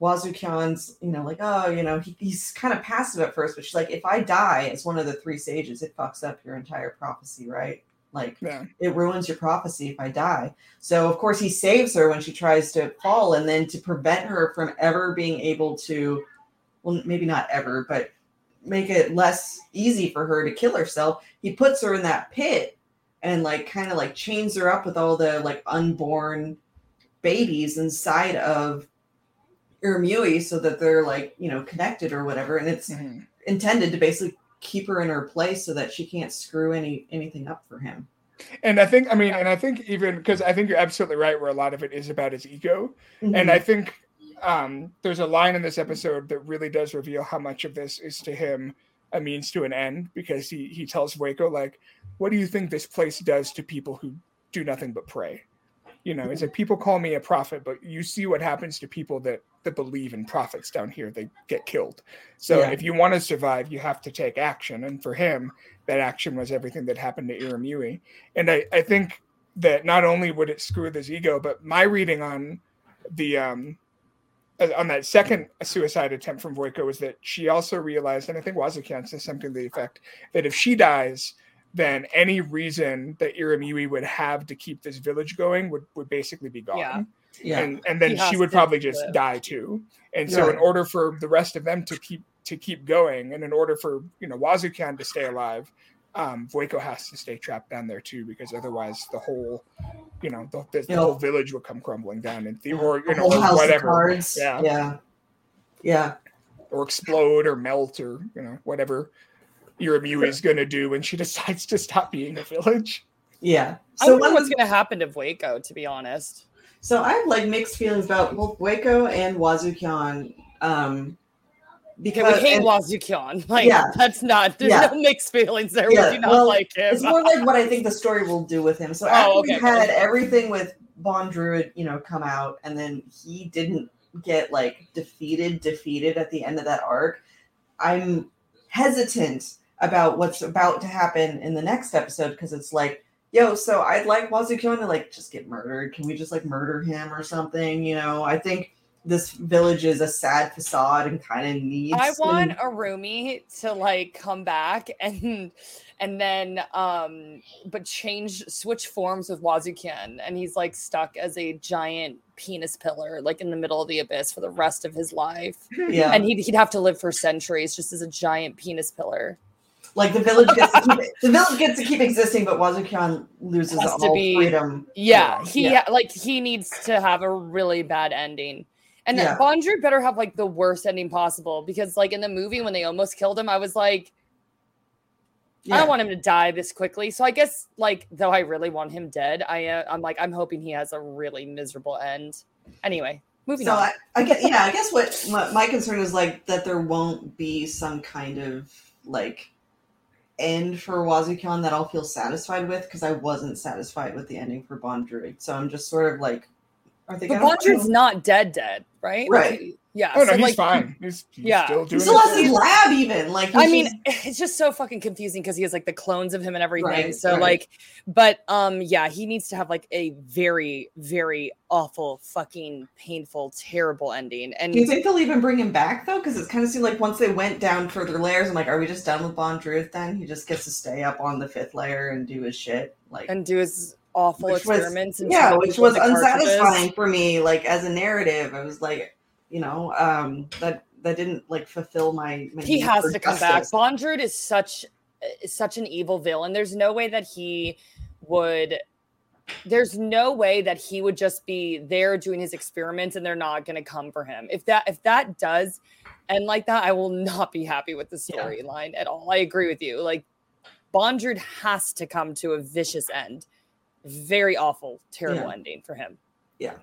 [SPEAKER 1] Wazukyan's you know like oh you know he, he's kind of passive at first, but she's like if I die as one of the three sages, it fucks up your entire prophecy, right? Like
[SPEAKER 2] Yeah.
[SPEAKER 1] it ruins your prophecy if I die. So of course he saves her when she tries to fall, and then to prevent her from ever being able to, well, maybe not ever, but make it less easy for her to kill herself, he puts her in that pit and like kind of like chains her up with all the like unborn babies inside of Irumyuui so that they're like, you know, connected or whatever. And it's
[SPEAKER 2] Mhm.
[SPEAKER 1] intended to basically keep her in her place so that she can't screw any anything up for him.
[SPEAKER 2] And I think, I mean, and I think even because I think you're absolutely right, where a lot of it is about his ego. And I think um, there's a line in this episode that really does reveal how much of this is to him a means to an end because he he tells Vueko like, "What do you think this place does to people who do nothing but pray?" You know, it's like people call me a prophet, but you see what happens to people that that believe in prophets down here. They get killed. So
[SPEAKER 1] Yeah.
[SPEAKER 2] if you want to survive, you have to take action. And for him, that action was everything that happened to Irumyuui. And I, I think that not only would it screw his ego, but my reading on the um Uh, on that second suicide attempt from Vueko was that she also realized, and I think Wazukyan says something to the effect that if she dies, then any reason that Irumyuui would have to keep this village going would, would basically be gone.
[SPEAKER 3] Yeah.
[SPEAKER 1] yeah.
[SPEAKER 2] And and then she would probably just
[SPEAKER 3] live.
[SPEAKER 2] die too. And so
[SPEAKER 1] Right.
[SPEAKER 2] in order for the rest of them to keep to keep going, and in order for you know Wazukyan to stay alive, um, Vueko has to stay trapped down there too, because otherwise the whole, you know, the, the, the
[SPEAKER 1] Yeah.
[SPEAKER 2] whole village will come crumbling down, and the, or you know,
[SPEAKER 1] whole
[SPEAKER 2] or
[SPEAKER 1] house
[SPEAKER 2] whatever,
[SPEAKER 1] of cards.
[SPEAKER 2] Yeah.
[SPEAKER 1] Yeah. Yeah.
[SPEAKER 2] or explode or melt or you know whatever Irumyuui is going to do when she decides to stop being a village.
[SPEAKER 1] Yeah.
[SPEAKER 3] I
[SPEAKER 1] So
[SPEAKER 3] wonder
[SPEAKER 1] one-
[SPEAKER 3] what's going to happen to Vueko, to be honest.
[SPEAKER 1] So I have like mixed feelings about both Vueko and Wazukyan. Um
[SPEAKER 3] Okay,
[SPEAKER 1] because
[SPEAKER 3] we hate
[SPEAKER 1] and
[SPEAKER 3] Wazukyan. Like,
[SPEAKER 1] Yeah.
[SPEAKER 3] that's not, there's
[SPEAKER 1] Yeah.
[SPEAKER 3] no mixed feelings there.
[SPEAKER 1] Yeah,
[SPEAKER 3] We do not
[SPEAKER 1] well,
[SPEAKER 3] like him.
[SPEAKER 1] it's more like what I think the story will do with him. So
[SPEAKER 3] Oh, okay,
[SPEAKER 1] we had
[SPEAKER 3] okay.
[SPEAKER 1] everything with Bondrewd, you know, come out and then he didn't get like defeated, defeated at the end of that arc, I'm hesitant about what's about to happen in the next episode because it's like, yo, so I'd like Wazukyan to like just get murdered. Can we just like murder him or something? You know, I think this village is a sad facade and kind of needs
[SPEAKER 3] I
[SPEAKER 1] some-
[SPEAKER 3] want Irumyuui to like come back and and then um but change switch forms with Wazukyan and he's like stuck as a giant penis pillar like in the middle of the abyss for the rest of his life
[SPEAKER 1] yeah.
[SPEAKER 3] and he'd, he'd have to live for centuries just as a giant penis pillar
[SPEAKER 1] Like the village gets to keep the village gets to keep existing, but Wazukyan loses
[SPEAKER 3] to
[SPEAKER 1] all
[SPEAKER 3] be-
[SPEAKER 1] freedom.
[SPEAKER 3] yeah
[SPEAKER 1] for
[SPEAKER 3] he
[SPEAKER 1] yeah.
[SPEAKER 3] like he needs to have a really bad ending and
[SPEAKER 1] Yeah.
[SPEAKER 3] yeah. Bondrewd better have like the worst ending possible because like in the movie when they almost killed him I was like I don't want him to die this quickly. So I guess like though I really want him dead, I uh, I'm like I'm hoping he has a really miserable end. Anyway, moving
[SPEAKER 1] So
[SPEAKER 3] on.
[SPEAKER 1] I, I guess yeah, I guess what my, my concern is like that there won't be some kind of like end for Wazukyan that I'll feel satisfied with because I wasn't satisfied with the ending for Bondrewd. So I'm just sort of like, are they
[SPEAKER 3] but
[SPEAKER 1] gonna
[SPEAKER 3] not dead dead, right? Like,
[SPEAKER 1] Right.
[SPEAKER 3] yeah.
[SPEAKER 2] Oh no,
[SPEAKER 3] so,
[SPEAKER 2] he's
[SPEAKER 3] like,
[SPEAKER 2] fine. He's, he's
[SPEAKER 3] yeah.
[SPEAKER 2] still
[SPEAKER 1] He
[SPEAKER 2] doing
[SPEAKER 1] still has
[SPEAKER 2] his
[SPEAKER 1] his lab even like.
[SPEAKER 3] I
[SPEAKER 1] he's
[SPEAKER 3] mean,
[SPEAKER 1] just-
[SPEAKER 3] it's just so fucking confusing because he has like the clones of him and everything.
[SPEAKER 1] Right,
[SPEAKER 3] so
[SPEAKER 1] right.
[SPEAKER 3] like, but um, yeah, he needs to have like a very, very awful, fucking painful, terrible ending. And
[SPEAKER 1] do you think they'll even bring him back though? Because it kind of seemed like once they went down further layers, I'm like, are we just done with Bondrewd then? He just gets to stay up on the fifth layer and do his shit. Like,
[SPEAKER 3] and do his awful
[SPEAKER 1] Which was-
[SPEAKER 3] experiments. and
[SPEAKER 1] yeah, which was
[SPEAKER 3] cartridges.
[SPEAKER 1] unsatisfying for me. Like as a narrative, I was like, you know, um, that that didn't like fulfill my. my
[SPEAKER 3] he has to come back.
[SPEAKER 1] justice.
[SPEAKER 3] Bondrewd is such is such an evil villain. There's no way that he would. There's no way that he would just be there doing his experiments and they're not going to come for him. If that if that does end like that, I will not be happy with the
[SPEAKER 1] Yeah.
[SPEAKER 3] storyline at all. I agree with you. Like Bondrewd has to come to a vicious end. Very awful, terrible
[SPEAKER 1] Yeah.
[SPEAKER 3] ending for him. Yeah.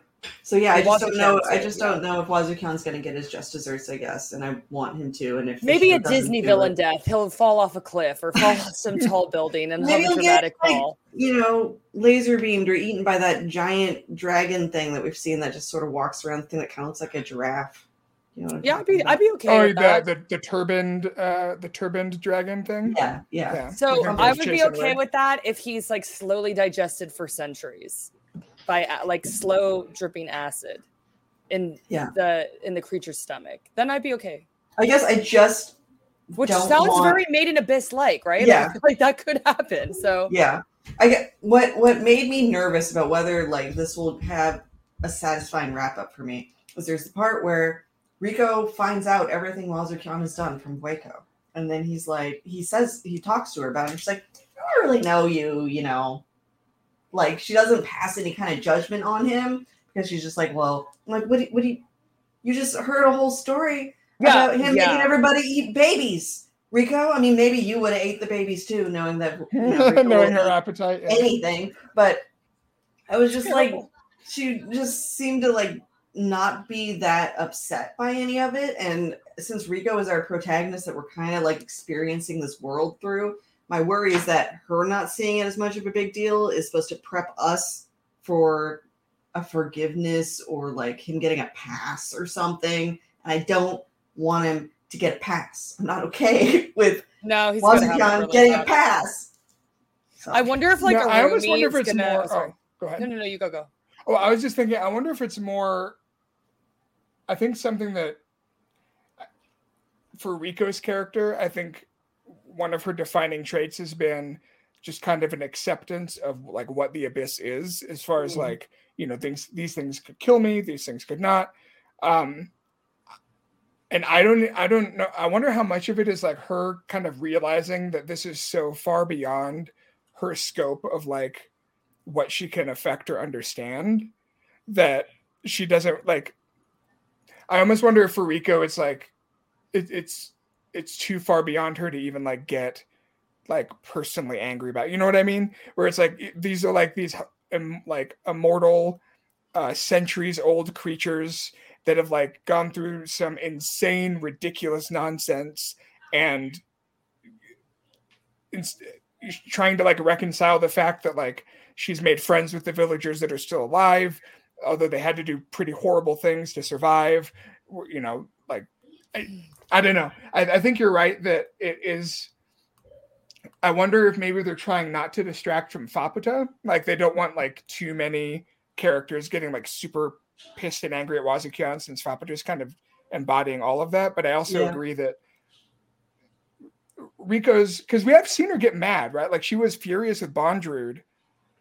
[SPEAKER 1] So yeah, I just don't know. I just don't know if Wazukyan's going to get his just desserts. I guess, and I want him to. And if
[SPEAKER 3] Maybe a Disney villain
[SPEAKER 1] it-
[SPEAKER 3] death. He'll fall off a cliff or fall off some tall building and have a
[SPEAKER 1] he'll get,
[SPEAKER 3] dramatic
[SPEAKER 1] like,
[SPEAKER 3] fall.
[SPEAKER 1] you know, laser beamed or eaten by that giant dragon thing that we've seen that just sort of walks around, the thing that kind of looks like a giraffe. You know
[SPEAKER 3] Yeah, I'd be? I'd be okay
[SPEAKER 2] Oh,
[SPEAKER 3] with
[SPEAKER 2] the,
[SPEAKER 3] that.
[SPEAKER 2] the the turbaned uh the turbaned dragon thing.
[SPEAKER 1] yeah, yeah,
[SPEAKER 2] Yeah.
[SPEAKER 3] So I would be okay
[SPEAKER 2] away.
[SPEAKER 3] with that if he's like slowly digested for centuries by like slow dripping acid in
[SPEAKER 1] Yeah.
[SPEAKER 3] the in the creature's stomach. Then I'd be okay.
[SPEAKER 1] I guess I just
[SPEAKER 3] Which
[SPEAKER 1] Don't
[SPEAKER 3] sounds
[SPEAKER 1] want-
[SPEAKER 3] very made in abyss like, right?
[SPEAKER 1] Yeah.
[SPEAKER 3] I feel like that could happen. So
[SPEAKER 1] yeah i get what what made me nervous about whether like this will have a satisfying wrap up for me was there's the part where riko finds out everything wazukyan has done from vueko and then he's like, he says he talks to her about it. She's like, I don't really know you, you know. Like she doesn't pass any kind of judgment on him because she's just like, well, I'm like what? Do, what do you? You just heard a whole story
[SPEAKER 3] Yeah,
[SPEAKER 1] about him
[SPEAKER 3] yeah.
[SPEAKER 1] making everybody eat babies. Riko, I mean, maybe you would have ate the babies too, knowing that you know,
[SPEAKER 2] knowing her appetite. yeah.
[SPEAKER 1] anything. But I was just like, she just seemed to like not be that upset by any of it. And since Riko is our protagonist that we're kind of like experiencing this world through, my worry is that her not seeing it as much of a big deal is supposed to prep us for a forgiveness or like him getting a pass or something. And I don't want him to get a pass. I'm not okay with
[SPEAKER 3] No, he's gonna have really
[SPEAKER 1] getting a pass. So-
[SPEAKER 3] I wonder if like
[SPEAKER 2] No,
[SPEAKER 3] a
[SPEAKER 2] I almost wonder if it's
[SPEAKER 3] gonna,
[SPEAKER 2] more.
[SPEAKER 3] oh.
[SPEAKER 2] Oh, go ahead.
[SPEAKER 3] No, no, no. You go, go.
[SPEAKER 2] Oh, I was just thinking. I wonder if it's more. I think something that for Riko's character, I think one of her defining traits has been just kind of an acceptance of like what the abyss is, as far as
[SPEAKER 1] Mhm.
[SPEAKER 2] like you know things. These things could kill me. These things could not. Um, and I don't. I don't know. I wonder how much of it is like her kind of realizing that this is so far beyond her scope of like what she can affect or understand that she doesn't like i almost wonder if for riko it's like it, it's it's too far beyond her to even like get like personally angry about you know what i mean? Where it's like these are like these um, like immortal uh centuries old creatures that have like gone through some insane ridiculous nonsense and inst- trying to like reconcile the fact that like she's made friends with the villagers that are still alive although they had to do pretty horrible things to survive you know like i, I don't know I, I think you're right that it is i wonder if maybe they're trying not to distract from faputa like they don't want like too many characters getting like super pissed and angry at wazukyan since faputa is kind of embodying all of that but i also
[SPEAKER 1] Yeah.
[SPEAKER 2] agree that Riko's because we have seen her get mad, right? Like she was furious with Bondrewd,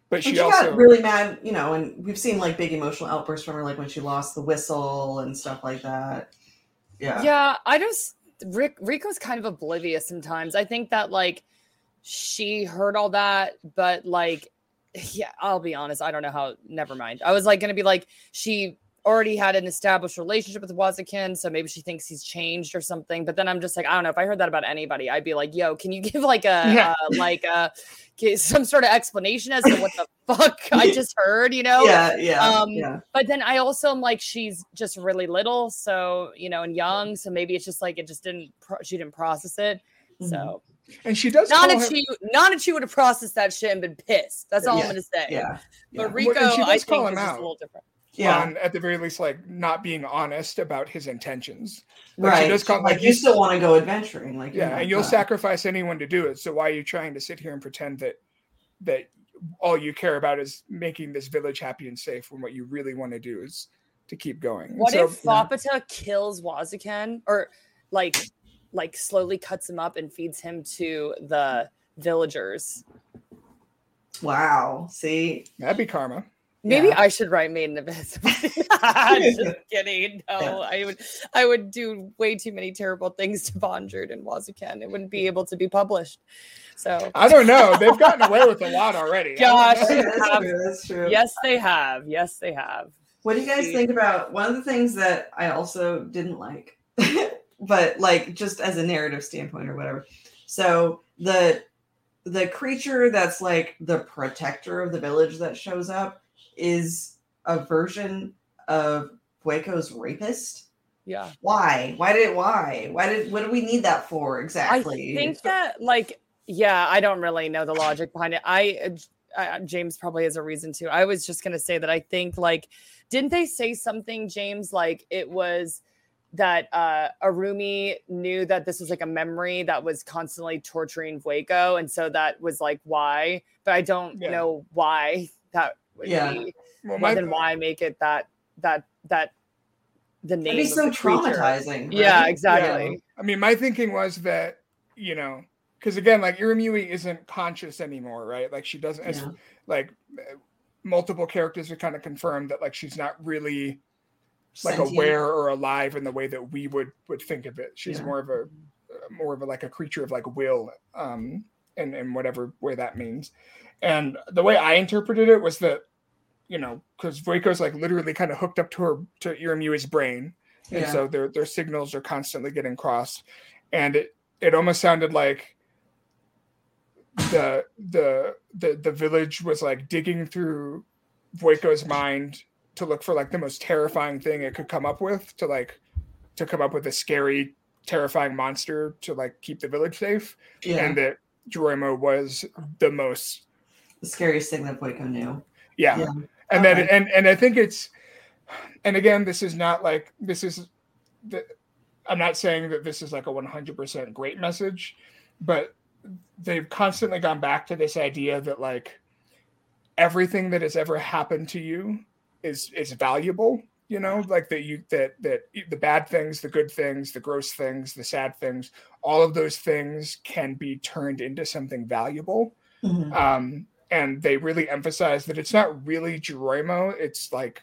[SPEAKER 2] but
[SPEAKER 1] And
[SPEAKER 2] she,
[SPEAKER 1] she
[SPEAKER 2] also
[SPEAKER 1] got really mad, you know, and we've seen like big emotional outbursts from her, like when she lost the whistle and stuff like that. Yeah.
[SPEAKER 3] Yeah, I just Rick Riko's kind of oblivious sometimes. I think that like she heard all that, but like yeah, I'll be honest, I don't know how never mind. I was like gonna be like she already had an established relationship with Wazukyan, so maybe she thinks he's changed or something. But then I'm just like, I don't know. If I heard that about anybody, I'd be like, yo, can you give like a
[SPEAKER 2] Yeah.
[SPEAKER 3] uh, like a some sort of explanation as to what the fuck I just heard, you know?
[SPEAKER 1] Yeah. Yeah.
[SPEAKER 3] Um,
[SPEAKER 1] yeah.
[SPEAKER 3] but then I also am like she's just really little, so you know, and young, so maybe it's just like it just didn't pro- she didn't process it.
[SPEAKER 1] Mhm.
[SPEAKER 3] So
[SPEAKER 2] and she does
[SPEAKER 3] not if
[SPEAKER 2] him-
[SPEAKER 3] she not if she would have processed that shit and been pissed. That's all
[SPEAKER 1] Yeah,
[SPEAKER 3] I'm gonna say.
[SPEAKER 1] Yeah.
[SPEAKER 3] But.
[SPEAKER 2] Riko,
[SPEAKER 3] I
[SPEAKER 2] call
[SPEAKER 3] think
[SPEAKER 2] him
[SPEAKER 3] is
[SPEAKER 2] out.
[SPEAKER 3] a little different.
[SPEAKER 1] Yeah.
[SPEAKER 2] on at the very least like not being honest about his intentions. Like, she
[SPEAKER 1] right.
[SPEAKER 2] does call-
[SPEAKER 1] like,
[SPEAKER 2] like,
[SPEAKER 1] you
[SPEAKER 2] you-
[SPEAKER 1] still want to go adventuring, like
[SPEAKER 2] Yeah, and you'll
[SPEAKER 1] done.
[SPEAKER 2] sacrifice anyone to do it. So why are you trying to sit here and pretend that that all you care about is making this village happy and safe when what you really want to do is to keep going?
[SPEAKER 3] What
[SPEAKER 2] so,
[SPEAKER 3] if Faputa kills Wazukyan or like like slowly cuts him up and feeds him to the villagers?
[SPEAKER 1] Wow. See.
[SPEAKER 2] that'd be karma.
[SPEAKER 3] Maybe
[SPEAKER 1] Yeah.
[SPEAKER 3] I should write Made in Abyss. Just kidding. No,
[SPEAKER 1] Yeah.
[SPEAKER 3] I would I would do way too many terrible things to Bondrewd and Wazukyan. It wouldn't be able to be published. So
[SPEAKER 2] I don't know. They've gotten away with a lot already.
[SPEAKER 3] Gosh.
[SPEAKER 1] that's true. That's true.
[SPEAKER 3] yes, they have. Yes, they have.
[SPEAKER 1] What do you guys think about one of the things that I also didn't like, but like just as a narrative standpoint or whatever. So the the creature that's like the protector of the village that shows up is a version of Vueko's rapist.
[SPEAKER 3] Yeah.
[SPEAKER 1] Why? Why did why? Why did what do we need that for exactly?
[SPEAKER 3] I think that like yeah, I don't really know the logic behind it. I, uh, uh, James probably has a reason to. I was just gonna say that I think like didn't they say something James like it was that uh Irumyuui knew that this was like a memory that was constantly torturing Vueko and so that was like why, but I don't
[SPEAKER 2] Yeah.
[SPEAKER 3] know why that would
[SPEAKER 1] Yeah.
[SPEAKER 3] be
[SPEAKER 2] Well,
[SPEAKER 3] well,
[SPEAKER 2] my-
[SPEAKER 3] then why make it that that that the name
[SPEAKER 1] It'd be so
[SPEAKER 3] the creature.
[SPEAKER 1] traumatizing.
[SPEAKER 3] Yeah,
[SPEAKER 1] right?
[SPEAKER 3] exactly.
[SPEAKER 2] I mean, my thinking was that you know, because again, like Irumyuui isn't conscious anymore, right? Like she doesn't.
[SPEAKER 1] Yeah.
[SPEAKER 2] Like uh, multiple characters are kind of confirmed that like she's not really like
[SPEAKER 1] Sentient.
[SPEAKER 2] aware or alive in the way that we would would think of it. She's
[SPEAKER 1] Yeah.
[SPEAKER 2] more of a more of a, like a creature of like will, um, and and whatever way that means. And the way I interpreted it was that, you know, because Vueco's like literally kind of hooked up to her to Irumyuui's brain, and
[SPEAKER 1] Yeah.
[SPEAKER 2] so their their signals are constantly getting crossed, and it it almost sounded like the the the the village was like digging through Vueco's mind to look for like the most terrifying thing it could come up with to like to come up with a scary terrifying monster to like keep the village safe
[SPEAKER 1] Yeah.
[SPEAKER 2] and that Jorimo was the most
[SPEAKER 1] the scariest thing that Vueko knew.
[SPEAKER 2] yeah,
[SPEAKER 1] Yeah.
[SPEAKER 2] and then and and I think it's and again this is not like this is the I'm not saying that this is like a 100% great message but they've constantly gone back to this idea that like everything that has ever happened to you is is valuable you know like that you that that the bad things the good things the gross things the sad things all of those things can be turned into something valuable
[SPEAKER 1] Mhm.
[SPEAKER 2] um, and they really emphasize that it's not really Geronimo. It's like,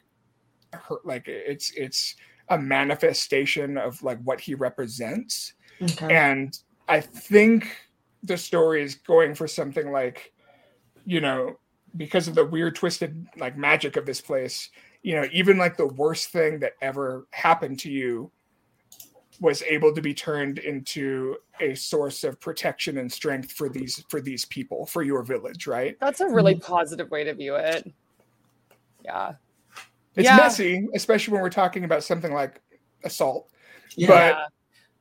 [SPEAKER 2] her, like it's it's a manifestation of like what he represents.
[SPEAKER 1] Okay.
[SPEAKER 2] And I think the story is going for something like, you know, because of the weird twisted like magic of this place. You know, even like the worst thing that ever happened to you was able to be turned into a source of protection and strength for these for these people for your village right
[SPEAKER 3] That's a really mm-hmm. positive way to view it. Yeah.
[SPEAKER 2] it's
[SPEAKER 3] Yeah.
[SPEAKER 2] messy especially when we're talking about something like assault
[SPEAKER 1] yeah.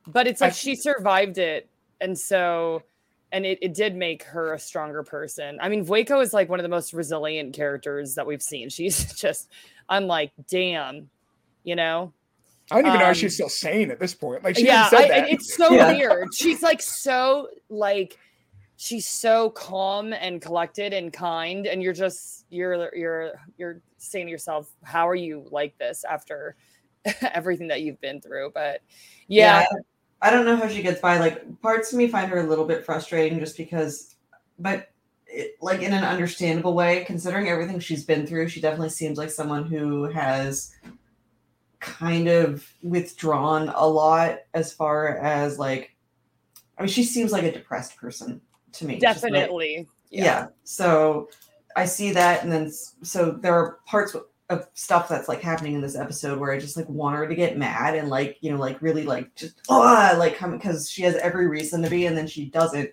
[SPEAKER 2] but-
[SPEAKER 3] But it's
[SPEAKER 2] I-
[SPEAKER 3] like she survived it. And so, and it, it did make her a stronger person. I mean, Vueko is like one of the most resilient characters that we've seen. She's just, I'm like, damn, you know?
[SPEAKER 2] i don't even know how
[SPEAKER 3] Um,
[SPEAKER 2] she's still sane at this point like she
[SPEAKER 3] yeah,
[SPEAKER 2] yeah, said that.
[SPEAKER 3] it's so
[SPEAKER 1] Yeah.
[SPEAKER 3] weird. She's like so like she's so calm and collected and kind, and you're just you're you're you're saying to yourself, how are you like this after everything that you've been through? But yeah,
[SPEAKER 1] I don't know how she gets by. Like parts of me find her a little bit frustrating just because, but it, like in an understandable way, considering everything she's been through, she definitely seems like someone who has kind of withdrawn a lot as far as like, I mean, she seems like a depressed person to me. just like-
[SPEAKER 3] definitely.
[SPEAKER 1] yeah. So I see that, and then so there are parts of stuff that's like happening in this episode where I just like want her to get mad and like you know like really like just ah like come because she has every reason to be, and then she doesn't,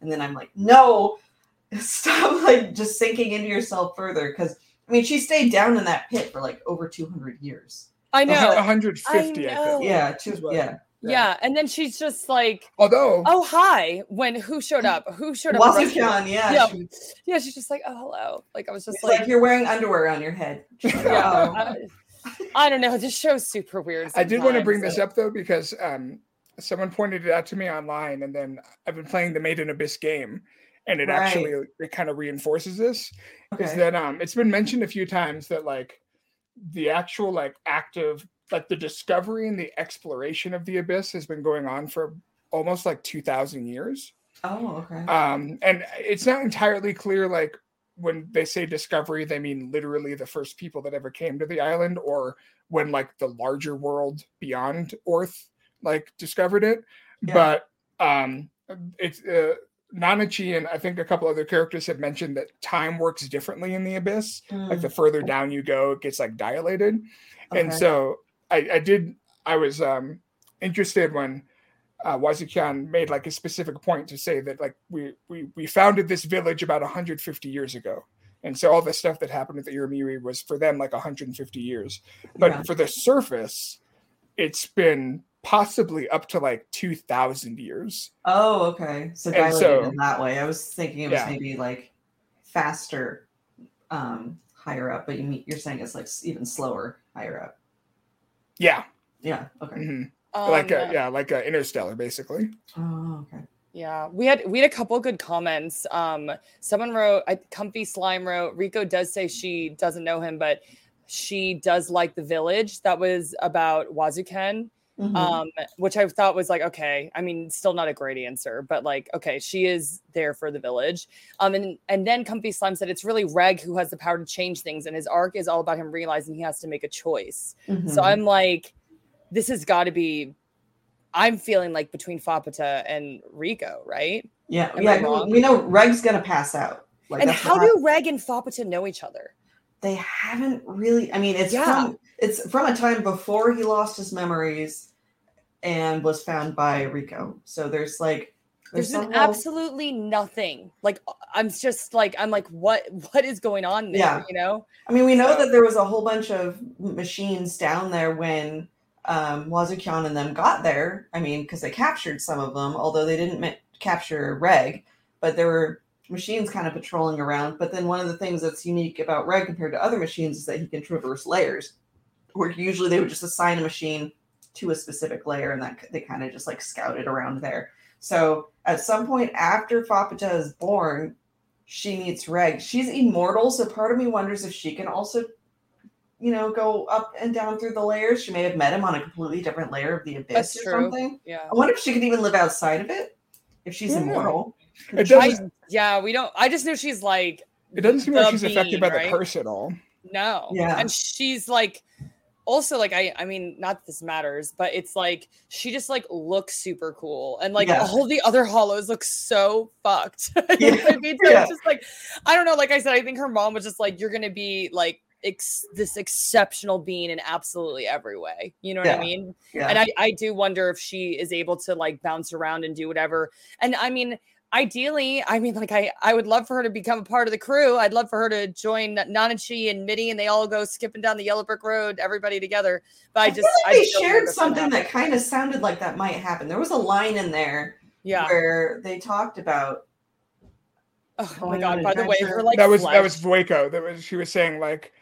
[SPEAKER 1] and then I'm like no, stop like just sinking into yourself further because I mean she stayed down in that pit for like over 200 years.
[SPEAKER 3] I know.
[SPEAKER 2] 150 I,
[SPEAKER 3] I
[SPEAKER 2] think
[SPEAKER 1] Yeah, two,
[SPEAKER 2] Is
[SPEAKER 1] yeah.
[SPEAKER 3] Yeah. and then she's just like,
[SPEAKER 2] although
[SPEAKER 3] "Oh hi!" When who showed up? Who showed up? to rescue her?
[SPEAKER 1] Wazukyan, yeah.
[SPEAKER 3] Yeah.
[SPEAKER 1] she-
[SPEAKER 3] Yeah, she's just like, "Oh hello." Like I was just
[SPEAKER 1] like,
[SPEAKER 3] like,
[SPEAKER 1] you're wearing underwear on your head. Like,
[SPEAKER 3] yeah.
[SPEAKER 1] "Oh."
[SPEAKER 3] I, I don't know. This show's super weird.
[SPEAKER 2] I did want to bring
[SPEAKER 3] sometimes.
[SPEAKER 2] this up though because um, someone pointed it out to me online, and then I've been playing the Made in Abyss game, and it
[SPEAKER 1] Right.
[SPEAKER 2] actually it kind of reinforces this. Is
[SPEAKER 1] Okay.
[SPEAKER 2] that um, it's been mentioned a few times that like the actual like active like the discovery and the exploration of the abyss has been going on for almost like two thousand years.
[SPEAKER 1] Oh, okay.
[SPEAKER 2] um and it's not entirely clear like when they say discovery they mean literally the first people that ever came to the island or when like the larger world beyond orth like discovered it
[SPEAKER 1] Yeah.
[SPEAKER 2] but um it's uh Nanachi and I think a couple other characters have mentioned that time works differently in the abyss. Like
[SPEAKER 1] Mm,
[SPEAKER 2] the further down you go, it gets like dilated. And so I, I did I was um interested when uh, Wazukyan made like a specific point to say that like we we we founded this village about 150 years ago, and so all the stuff that happened with the Iramiri was for them like 150 years, but
[SPEAKER 1] Yeah.
[SPEAKER 2] for the surface, it's been possibly up to like 2,000 years.
[SPEAKER 1] Oh, okay. So dilated
[SPEAKER 2] so-
[SPEAKER 1] in that way. I was thinking it was
[SPEAKER 2] Yeah.
[SPEAKER 1] maybe like faster, um, higher up, but you mean you're saying it's like even slower higher up.
[SPEAKER 2] Yeah,
[SPEAKER 1] Yeah. Okay.
[SPEAKER 2] mhm.
[SPEAKER 3] Um,
[SPEAKER 2] like a, yeah, like a interstellar basically.
[SPEAKER 1] Oh, okay.
[SPEAKER 3] Yeah, we had we had a couple good comments. Um, someone wrote, I, "Comfy Slime wrote, Riko does say she doesn't know him, but she does like the village." That was about Wazukyan,
[SPEAKER 1] Mhm.
[SPEAKER 3] um, which I thought was like, okay. I mean, still not a great answer, but like, okay, she is there for the village. Um, and and then Comfy Slime said it's really Reg who has the power to change things, and his arc is all about him realizing he has to make a choice. So
[SPEAKER 1] Mhm.
[SPEAKER 3] I'm like, this has got to be I'm feeling like between Faputa and Riko, right?
[SPEAKER 1] Yeah,
[SPEAKER 3] Am
[SPEAKER 1] yeah. We know Reg's gonna pass out. Like,
[SPEAKER 3] and how do Reg and Faputa know each other?
[SPEAKER 1] They haven't really i mean it's
[SPEAKER 3] Yeah.
[SPEAKER 1] from it's from a time before he lost his memories and was found by riko so there's like
[SPEAKER 3] There's been absolutely nothing. Like I'm just like I'm like what what is going on there?
[SPEAKER 1] Yeah.
[SPEAKER 3] You know?
[SPEAKER 1] i mean we know
[SPEAKER 3] so-
[SPEAKER 1] that there was a whole bunch of machines down there when um Wazukyan and them got there i mean because they captured some of them although they didn't ma- capture reg but there were machines kind of patrolling around but then one of the things that's unique about reg compared to other machines is that he can traverse layers where usually they would just assign a machine to a specific layer and that they kind of just like scouted around there. So at some point after Faputa is born, she meets Reg. She's immortal, so part of me wonders if she can also, you know, go up and down through the layers. She may have met him on a completely different layer of the abyss
[SPEAKER 3] That's
[SPEAKER 1] or
[SPEAKER 3] true.
[SPEAKER 1] something.
[SPEAKER 3] Yeah.
[SPEAKER 1] I wonder if she could even live outside of it if she's
[SPEAKER 2] Yeah.
[SPEAKER 1] immortal.
[SPEAKER 2] It doesn't.
[SPEAKER 3] Yeah, we don't I just know she's like
[SPEAKER 2] It doesn't seem like she's affected by
[SPEAKER 3] bean,
[SPEAKER 2] the
[SPEAKER 3] right?
[SPEAKER 2] curse at all.
[SPEAKER 3] No.
[SPEAKER 1] Yeah.
[SPEAKER 3] And she's like also like I I mean not that this matters, but it's like she just like looks super cool. And like
[SPEAKER 1] Yeah.
[SPEAKER 3] all the other hollows look so fucked.
[SPEAKER 1] Yeah.
[SPEAKER 3] I mean? So
[SPEAKER 1] Yeah.
[SPEAKER 3] it's just like I don't know, like I said, I think her mom was just like, You're gonna be like ex- this exceptional being in absolutely every way. You know what I mean?
[SPEAKER 1] Yeah.
[SPEAKER 3] And I, I do wonder if she is able to like bounce around and do whatever. And I mean, ideally, I mean, like I, I would love for her to become a part of the crew. I'd love for her to join Nanachi and Mitty and they all go skipping down the yellow brick road, everybody together. But I,
[SPEAKER 1] I
[SPEAKER 3] just
[SPEAKER 1] feel
[SPEAKER 3] I
[SPEAKER 1] like they shared something that
[SPEAKER 3] happens.
[SPEAKER 1] kind of sounded like that might happen. There was a line in there
[SPEAKER 3] yeah.
[SPEAKER 1] where they talked about
[SPEAKER 3] Oh my god! By the way, her like
[SPEAKER 2] that was
[SPEAKER 3] flesh-
[SPEAKER 2] that was Vueko. That was she was saying like,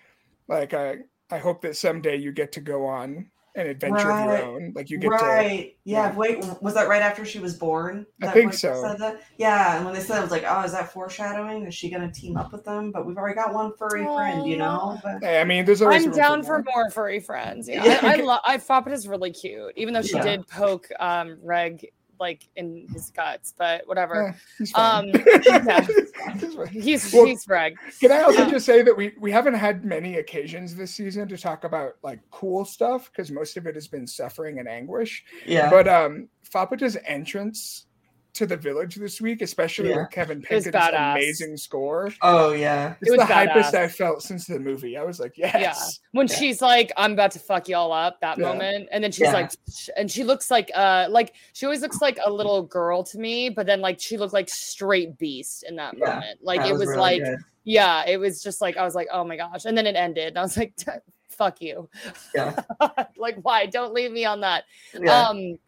[SPEAKER 2] like I I hope that someday you get to go on an adventure of
[SPEAKER 1] Right.
[SPEAKER 2] your own. Like you get to.
[SPEAKER 1] right. yeah.
[SPEAKER 2] yeah.
[SPEAKER 1] Wait, was that right after she was born?
[SPEAKER 2] I think so.
[SPEAKER 1] Said that? Yeah. And when they said, it, I was like, oh, is that foreshadowing? Is she going to team up with them? But we've already got one furry friend, you know. But
[SPEAKER 2] Hey, I mean, there's always
[SPEAKER 3] I'm
[SPEAKER 2] room
[SPEAKER 3] down
[SPEAKER 2] more.
[SPEAKER 3] for more furry friends. Yeah,
[SPEAKER 1] Yeah.
[SPEAKER 3] I, I love. I Faputa's really cute, even though she
[SPEAKER 1] Yeah.
[SPEAKER 3] did poke um Reg like in his guts, but whatever.
[SPEAKER 2] Eh, he's.
[SPEAKER 3] Um, yeah.
[SPEAKER 2] He's fine.
[SPEAKER 3] He's
[SPEAKER 2] Well,
[SPEAKER 3] he's Reg.
[SPEAKER 2] Can I also
[SPEAKER 3] Uh,
[SPEAKER 2] just say that we we haven't had many occasions this season to talk about like cool stuff because most of it has been suffering and anguish.
[SPEAKER 1] yeah.
[SPEAKER 2] But um Faputa's entrance to the village this week, especially
[SPEAKER 1] Yeah.
[SPEAKER 2] with Kevin
[SPEAKER 3] was Penkin's
[SPEAKER 2] amazing score.
[SPEAKER 1] oh, yeah.
[SPEAKER 2] It's
[SPEAKER 3] was
[SPEAKER 2] the hypest. I felt since the movie. I was like, yes. Yeah.
[SPEAKER 3] When
[SPEAKER 1] Yeah.
[SPEAKER 3] she's like, "I'm about to fuck y'all up," that
[SPEAKER 2] Yeah.
[SPEAKER 3] moment, and then she's
[SPEAKER 1] Yeah.
[SPEAKER 3] like, sh- and she looks like, uh, like she always looks like a little girl to me, but then like she looked like straight beast in that
[SPEAKER 1] Yeah,
[SPEAKER 3] moment. Like
[SPEAKER 1] That
[SPEAKER 3] it was
[SPEAKER 1] really
[SPEAKER 3] like,
[SPEAKER 1] good.
[SPEAKER 3] yeah, it was just like I was like, oh my gosh, and then it ended, and I was like, fuck you,
[SPEAKER 1] Yeah.
[SPEAKER 3] like why? Don't leave me on that.
[SPEAKER 1] Yeah.
[SPEAKER 3] Um,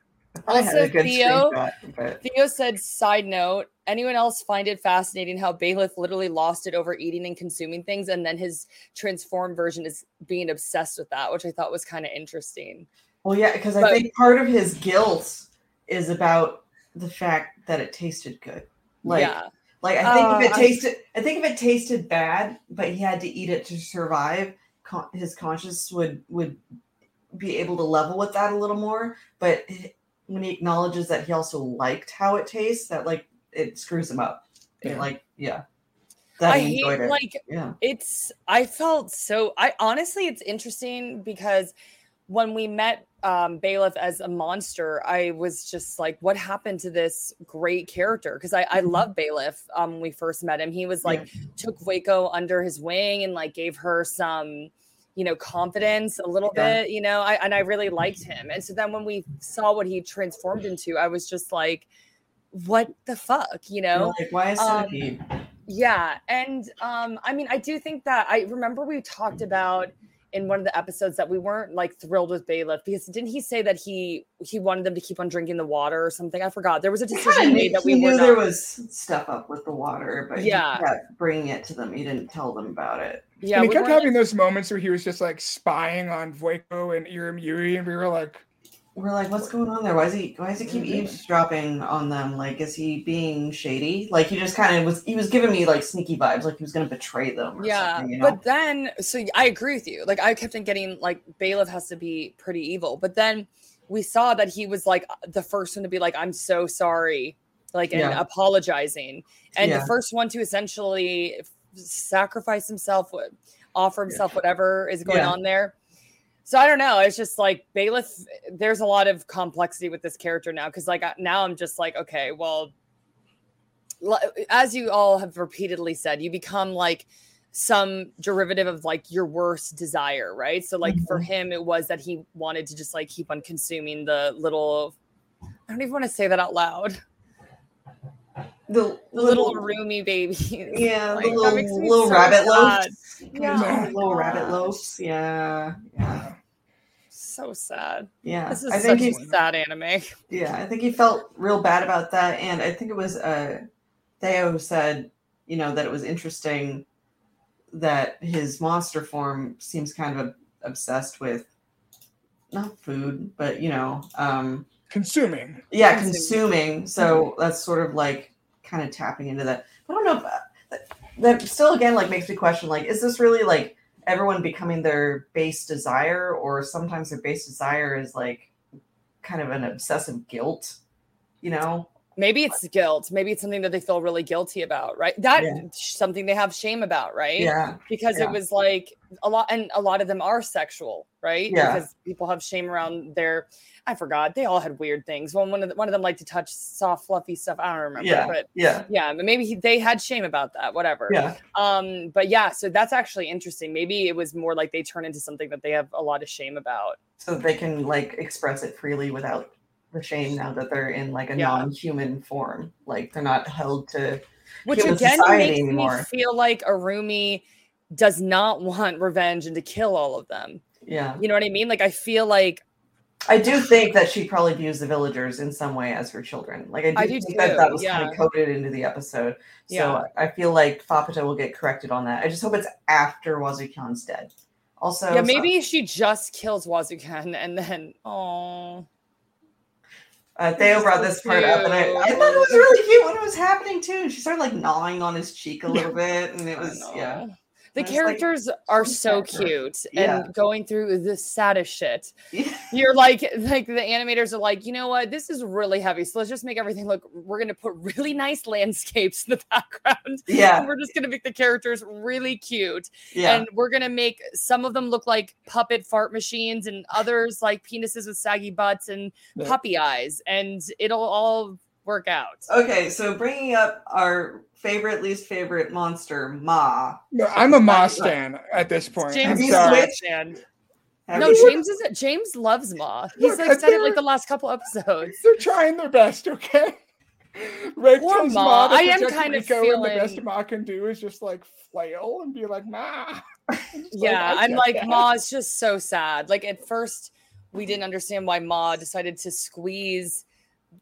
[SPEAKER 1] I I
[SPEAKER 3] also, Theo-
[SPEAKER 1] but-
[SPEAKER 3] Theo said, side note, anyone else find it fascinating how Belaf literally lost it over eating and consuming things, and then his transformed version is being obsessed with that, which I thought was kind of interesting.
[SPEAKER 1] Well, yeah, because I think part of his guilt is about the fact that it tasted good. Like,
[SPEAKER 3] yeah.
[SPEAKER 1] like I think
[SPEAKER 3] Uh,
[SPEAKER 1] if it
[SPEAKER 3] I-
[SPEAKER 1] tasted, I think if it tasted bad, but he had to eat it to survive, con- his conscience would would be able to level with that a little more. But when he acknowledges that he also liked how it tastes, that like it screws him up. It,
[SPEAKER 2] Yeah.
[SPEAKER 1] like, yeah, that
[SPEAKER 3] I hate
[SPEAKER 1] it.
[SPEAKER 3] like
[SPEAKER 1] yeah,
[SPEAKER 3] it's I felt so I honestly it's interesting because when we met um Belaf as a monster, I was just like, what happened to this great character? Because I, I
[SPEAKER 1] Mhm.
[SPEAKER 3] love Belaf um when we first met him. He was like took Vueko under his wing and like gave her some you know confidence a little
[SPEAKER 1] Yeah.
[SPEAKER 3] bit you know I and I really liked him and so then when we saw what he transformed into I was just like what the fuck you know
[SPEAKER 1] like why a
[SPEAKER 3] um,
[SPEAKER 1] centipede?
[SPEAKER 3] yeah, and um, I mean, I do think that I remember we talked about in one of the episodes that we weren't like thrilled with Belaf because didn't he say that he he wanted them to keep on drinking the water or something? I forgot. There was a decision
[SPEAKER 1] kinda
[SPEAKER 3] made that we
[SPEAKER 1] he
[SPEAKER 3] were
[SPEAKER 1] knew
[SPEAKER 3] not.
[SPEAKER 1] there was stuff up with the water, but
[SPEAKER 3] Yeah.
[SPEAKER 1] he kept bringing it to them. He didn't tell them about it.
[SPEAKER 3] yeah,
[SPEAKER 2] and he
[SPEAKER 3] we
[SPEAKER 2] kept
[SPEAKER 3] weren't-
[SPEAKER 2] having those moments where he was just like spying on Vueko and Irumyuui, and we were like,
[SPEAKER 1] We're like, what's going on there? Why is he? Why does he keep
[SPEAKER 2] Mhm.
[SPEAKER 1] eavesdropping on them? Like, is he being shady? Like, he just kind of was. He was giving me like sneaky vibes, like he was going to betray them. Or
[SPEAKER 3] yeah,
[SPEAKER 1] something, you know?
[SPEAKER 3] but then so I agree with you. Like I kept on getting like Belaf has to be pretty evil, but then we saw that he was like the first one to be like, "I'm so sorry," like and
[SPEAKER 1] Yeah.
[SPEAKER 3] apologizing, and
[SPEAKER 1] Yeah.
[SPEAKER 3] the first one to essentially sacrifice himself, would offer himself whatever is going
[SPEAKER 1] Yeah.
[SPEAKER 3] on there. So I don't know. It's just like Belaf. There's a lot of complexity with this character now because like now I'm just like, okay, well, as you all have repeatedly said, you become like some derivative of like your worst desire, right? So like for mm-hmm. him, it was that he wanted to just like keep on consuming the little. I don't even want to say that out loud.
[SPEAKER 1] The,
[SPEAKER 3] The little roomy baby.
[SPEAKER 1] yeah,
[SPEAKER 3] Like,
[SPEAKER 1] the little, little rabbit loaves.
[SPEAKER 3] Yeah.
[SPEAKER 1] Yeah,
[SPEAKER 2] Oh
[SPEAKER 1] little
[SPEAKER 3] my
[SPEAKER 1] rabbit
[SPEAKER 3] gosh.
[SPEAKER 1] loaves. Yeah, yeah,
[SPEAKER 3] So sad.
[SPEAKER 1] yeah.
[SPEAKER 3] This is
[SPEAKER 1] I think
[SPEAKER 3] such
[SPEAKER 1] he's
[SPEAKER 3] a sad anime.
[SPEAKER 1] Yeah, I think he felt real bad about that, and I think it was uh, Theo said, you know, that it was interesting that his monster form seems kind of obsessed with not food, but you know, um,
[SPEAKER 2] Consuming.
[SPEAKER 1] yeah,
[SPEAKER 3] Consuming.
[SPEAKER 1] consuming. So that's sort of like kind of tapping into that. I don't know. If, uh, that, still again like makes me question like, is this really like everyone becoming their base desire, or sometimes their base desire is like kind of an obsessive guilt, you know?
[SPEAKER 3] Maybe it's guilt. Maybe it's something that they feel really guilty about, right? That
[SPEAKER 1] Yeah.
[SPEAKER 3] something they have shame about, right?
[SPEAKER 1] Yeah,
[SPEAKER 3] Because
[SPEAKER 1] yeah.
[SPEAKER 3] it was like a lot, and a lot of them are sexual, right?
[SPEAKER 1] Yeah.
[SPEAKER 3] Because people have shame around their. I forgot. They all had weird things. Well, one of the, one of them liked to touch soft, fluffy stuff. I don't remember,
[SPEAKER 1] yeah,
[SPEAKER 3] but
[SPEAKER 1] yeah,
[SPEAKER 3] yeah, but maybe he, they had shame about that. Whatever.
[SPEAKER 1] yeah.
[SPEAKER 3] Um, but yeah, so that's actually interesting. Maybe it was more like they turn into something that they have a lot of shame about.
[SPEAKER 1] So they can like express it freely without the shame now that they're in like a
[SPEAKER 3] Yeah.
[SPEAKER 1] non-human form. Like they're not held to
[SPEAKER 3] Which again makes
[SPEAKER 1] anymore.
[SPEAKER 3] me feel like Irumyuui does not want revenge and to kill all of them.
[SPEAKER 1] yeah.
[SPEAKER 3] You know what I mean? Like I feel like
[SPEAKER 1] I do think that she probably views the villagers in some way as her children. Like I do,
[SPEAKER 3] I do
[SPEAKER 1] think that
[SPEAKER 3] too,
[SPEAKER 1] that was kind of coded into the episode. So
[SPEAKER 3] Yeah.
[SPEAKER 1] I feel like Faputa will get corrected on that. I just hope it's after Wazukyan's dead. Also,
[SPEAKER 3] yeah,
[SPEAKER 1] so-
[SPEAKER 3] maybe she just kills Wazukyan and then oh
[SPEAKER 1] uh, Theo brought this part up, and I, I thought it was really cute when it was happening too. And she started like gnawing on his cheek a little bit, and it was yeah.
[SPEAKER 3] The
[SPEAKER 1] it's like,
[SPEAKER 3] characters are
[SPEAKER 1] so
[SPEAKER 3] cute
[SPEAKER 1] Yeah.
[SPEAKER 3] and going through the saddest shit.
[SPEAKER 1] yeah.
[SPEAKER 3] You're like, like the animators are like, you know what? This is really heavy. So let's just make everything look. We're gonna put really nice landscapes in the background.
[SPEAKER 1] Yeah,
[SPEAKER 3] And we're just gonna make the characters really cute.
[SPEAKER 1] yeah.
[SPEAKER 3] And we're gonna make some of them look like puppet fart machines and others like penises with saggy butts and
[SPEAKER 2] Yeah.
[SPEAKER 3] puppy eyes. And it'll all work out.
[SPEAKER 1] Okay, so bringing up our favorite, least favorite monster, Ma.
[SPEAKER 2] No, I'm a Ma
[SPEAKER 1] Right.
[SPEAKER 2] stan at this point.
[SPEAKER 3] James
[SPEAKER 2] I'm sorry.
[SPEAKER 1] switched?
[SPEAKER 3] and
[SPEAKER 1] Have
[SPEAKER 3] no, James is James loves Ma. He's
[SPEAKER 2] Look,
[SPEAKER 3] like said it like the last couple episodes.
[SPEAKER 2] They're trying their best, okay? Reg
[SPEAKER 3] Poor Ma.
[SPEAKER 2] Ma
[SPEAKER 3] I am
[SPEAKER 2] protect
[SPEAKER 3] kind of
[SPEAKER 2] Riko, and the best Ma can do is just like flail and be like, Ma. I'm like,
[SPEAKER 3] Yeah,
[SPEAKER 2] I
[SPEAKER 3] I'm like
[SPEAKER 2] that.
[SPEAKER 3] Ma is just so sad. Like at first, we didn't understand why Ma decided to squeeze.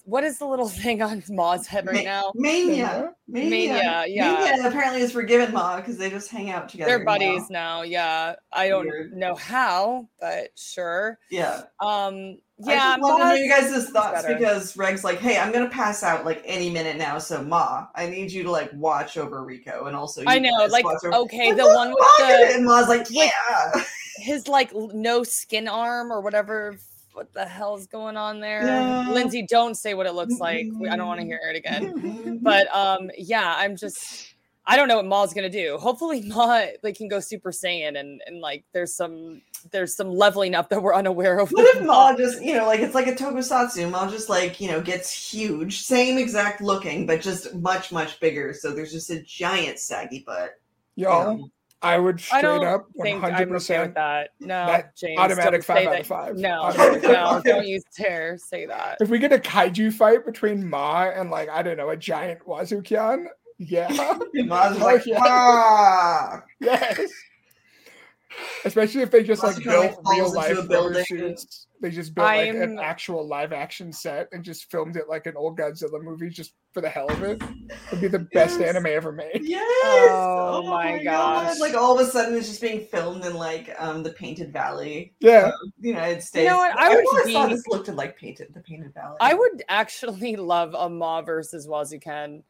[SPEAKER 3] What is the little thing on Ma's head right now?
[SPEAKER 1] Meinya. Meinya.
[SPEAKER 3] Meinya, yeah.
[SPEAKER 1] Meinya apparently is forgiven Ma because they just hang out together.
[SPEAKER 3] They're buddies now. Yeah, I don't
[SPEAKER 1] Weird.
[SPEAKER 3] know how, but sure.
[SPEAKER 1] Yeah.
[SPEAKER 3] Um,
[SPEAKER 1] I
[SPEAKER 3] yeah,
[SPEAKER 1] just want to know you guys' thoughts
[SPEAKER 3] better.
[SPEAKER 1] because Reg's like, hey, I'm gonna pass out like any minute now. So Ma, I need you to like watch over Riko and also you
[SPEAKER 3] I know, like
[SPEAKER 1] over-
[SPEAKER 3] okay,
[SPEAKER 1] Like,
[SPEAKER 3] the one with
[SPEAKER 1] Ma did it,
[SPEAKER 3] the
[SPEAKER 1] and Ma's like, yeah.
[SPEAKER 3] his like no skin arm or whatever. What the hell's going on there?
[SPEAKER 1] Yeah.
[SPEAKER 3] Lynzee, don't say what it looks like. I don't want to hear it again. but um yeah i'm just i don't know what ma's gonna do hopefully ma like can go super saiyan and and like there's some there's some leveling up that we're unaware of
[SPEAKER 1] What if Ma just, you know, like it's like a tokusatsu, Ma just like, you know, gets huge, same exact looking, but just much, much bigger. So there's just a giant saggy butt. you
[SPEAKER 2] Y'all,
[SPEAKER 1] know?
[SPEAKER 2] I would
[SPEAKER 3] i
[SPEAKER 2] straight
[SPEAKER 3] don't
[SPEAKER 2] up
[SPEAKER 3] think
[SPEAKER 2] 100%
[SPEAKER 3] i'm okay with that no
[SPEAKER 2] that
[SPEAKER 3] james
[SPEAKER 2] automatic
[SPEAKER 3] don't
[SPEAKER 2] five out
[SPEAKER 3] that.
[SPEAKER 2] of five.
[SPEAKER 3] no no don't use tear say that
[SPEAKER 2] If we get a kaiju fight between Ma and like I don't know a giant Wazukyan, yeah,
[SPEAKER 1] Ma's
[SPEAKER 2] Oh,
[SPEAKER 1] like,
[SPEAKER 2] yeah.
[SPEAKER 1] ah.
[SPEAKER 2] yes. Especially if they just like
[SPEAKER 1] Wazukyan, like,
[SPEAKER 2] built real life
[SPEAKER 1] a building.
[SPEAKER 2] suits. They just built like an
[SPEAKER 3] I'm-
[SPEAKER 2] actual live action set and just filmed it like an old Godzilla movie just for the hell of it. It'd be the best
[SPEAKER 1] Yes.
[SPEAKER 2] anime ever made.
[SPEAKER 1] Yes.
[SPEAKER 3] Oh my gosh.
[SPEAKER 1] Like all of a sudden it's just being filmed in like um the Painted Valley,
[SPEAKER 2] Yeah,
[SPEAKER 1] the United States.
[SPEAKER 3] You know what? I
[SPEAKER 1] I
[SPEAKER 3] would
[SPEAKER 1] always thought this looked like Painted the Painted Valley.
[SPEAKER 3] i would actually love a ma versus wazukyan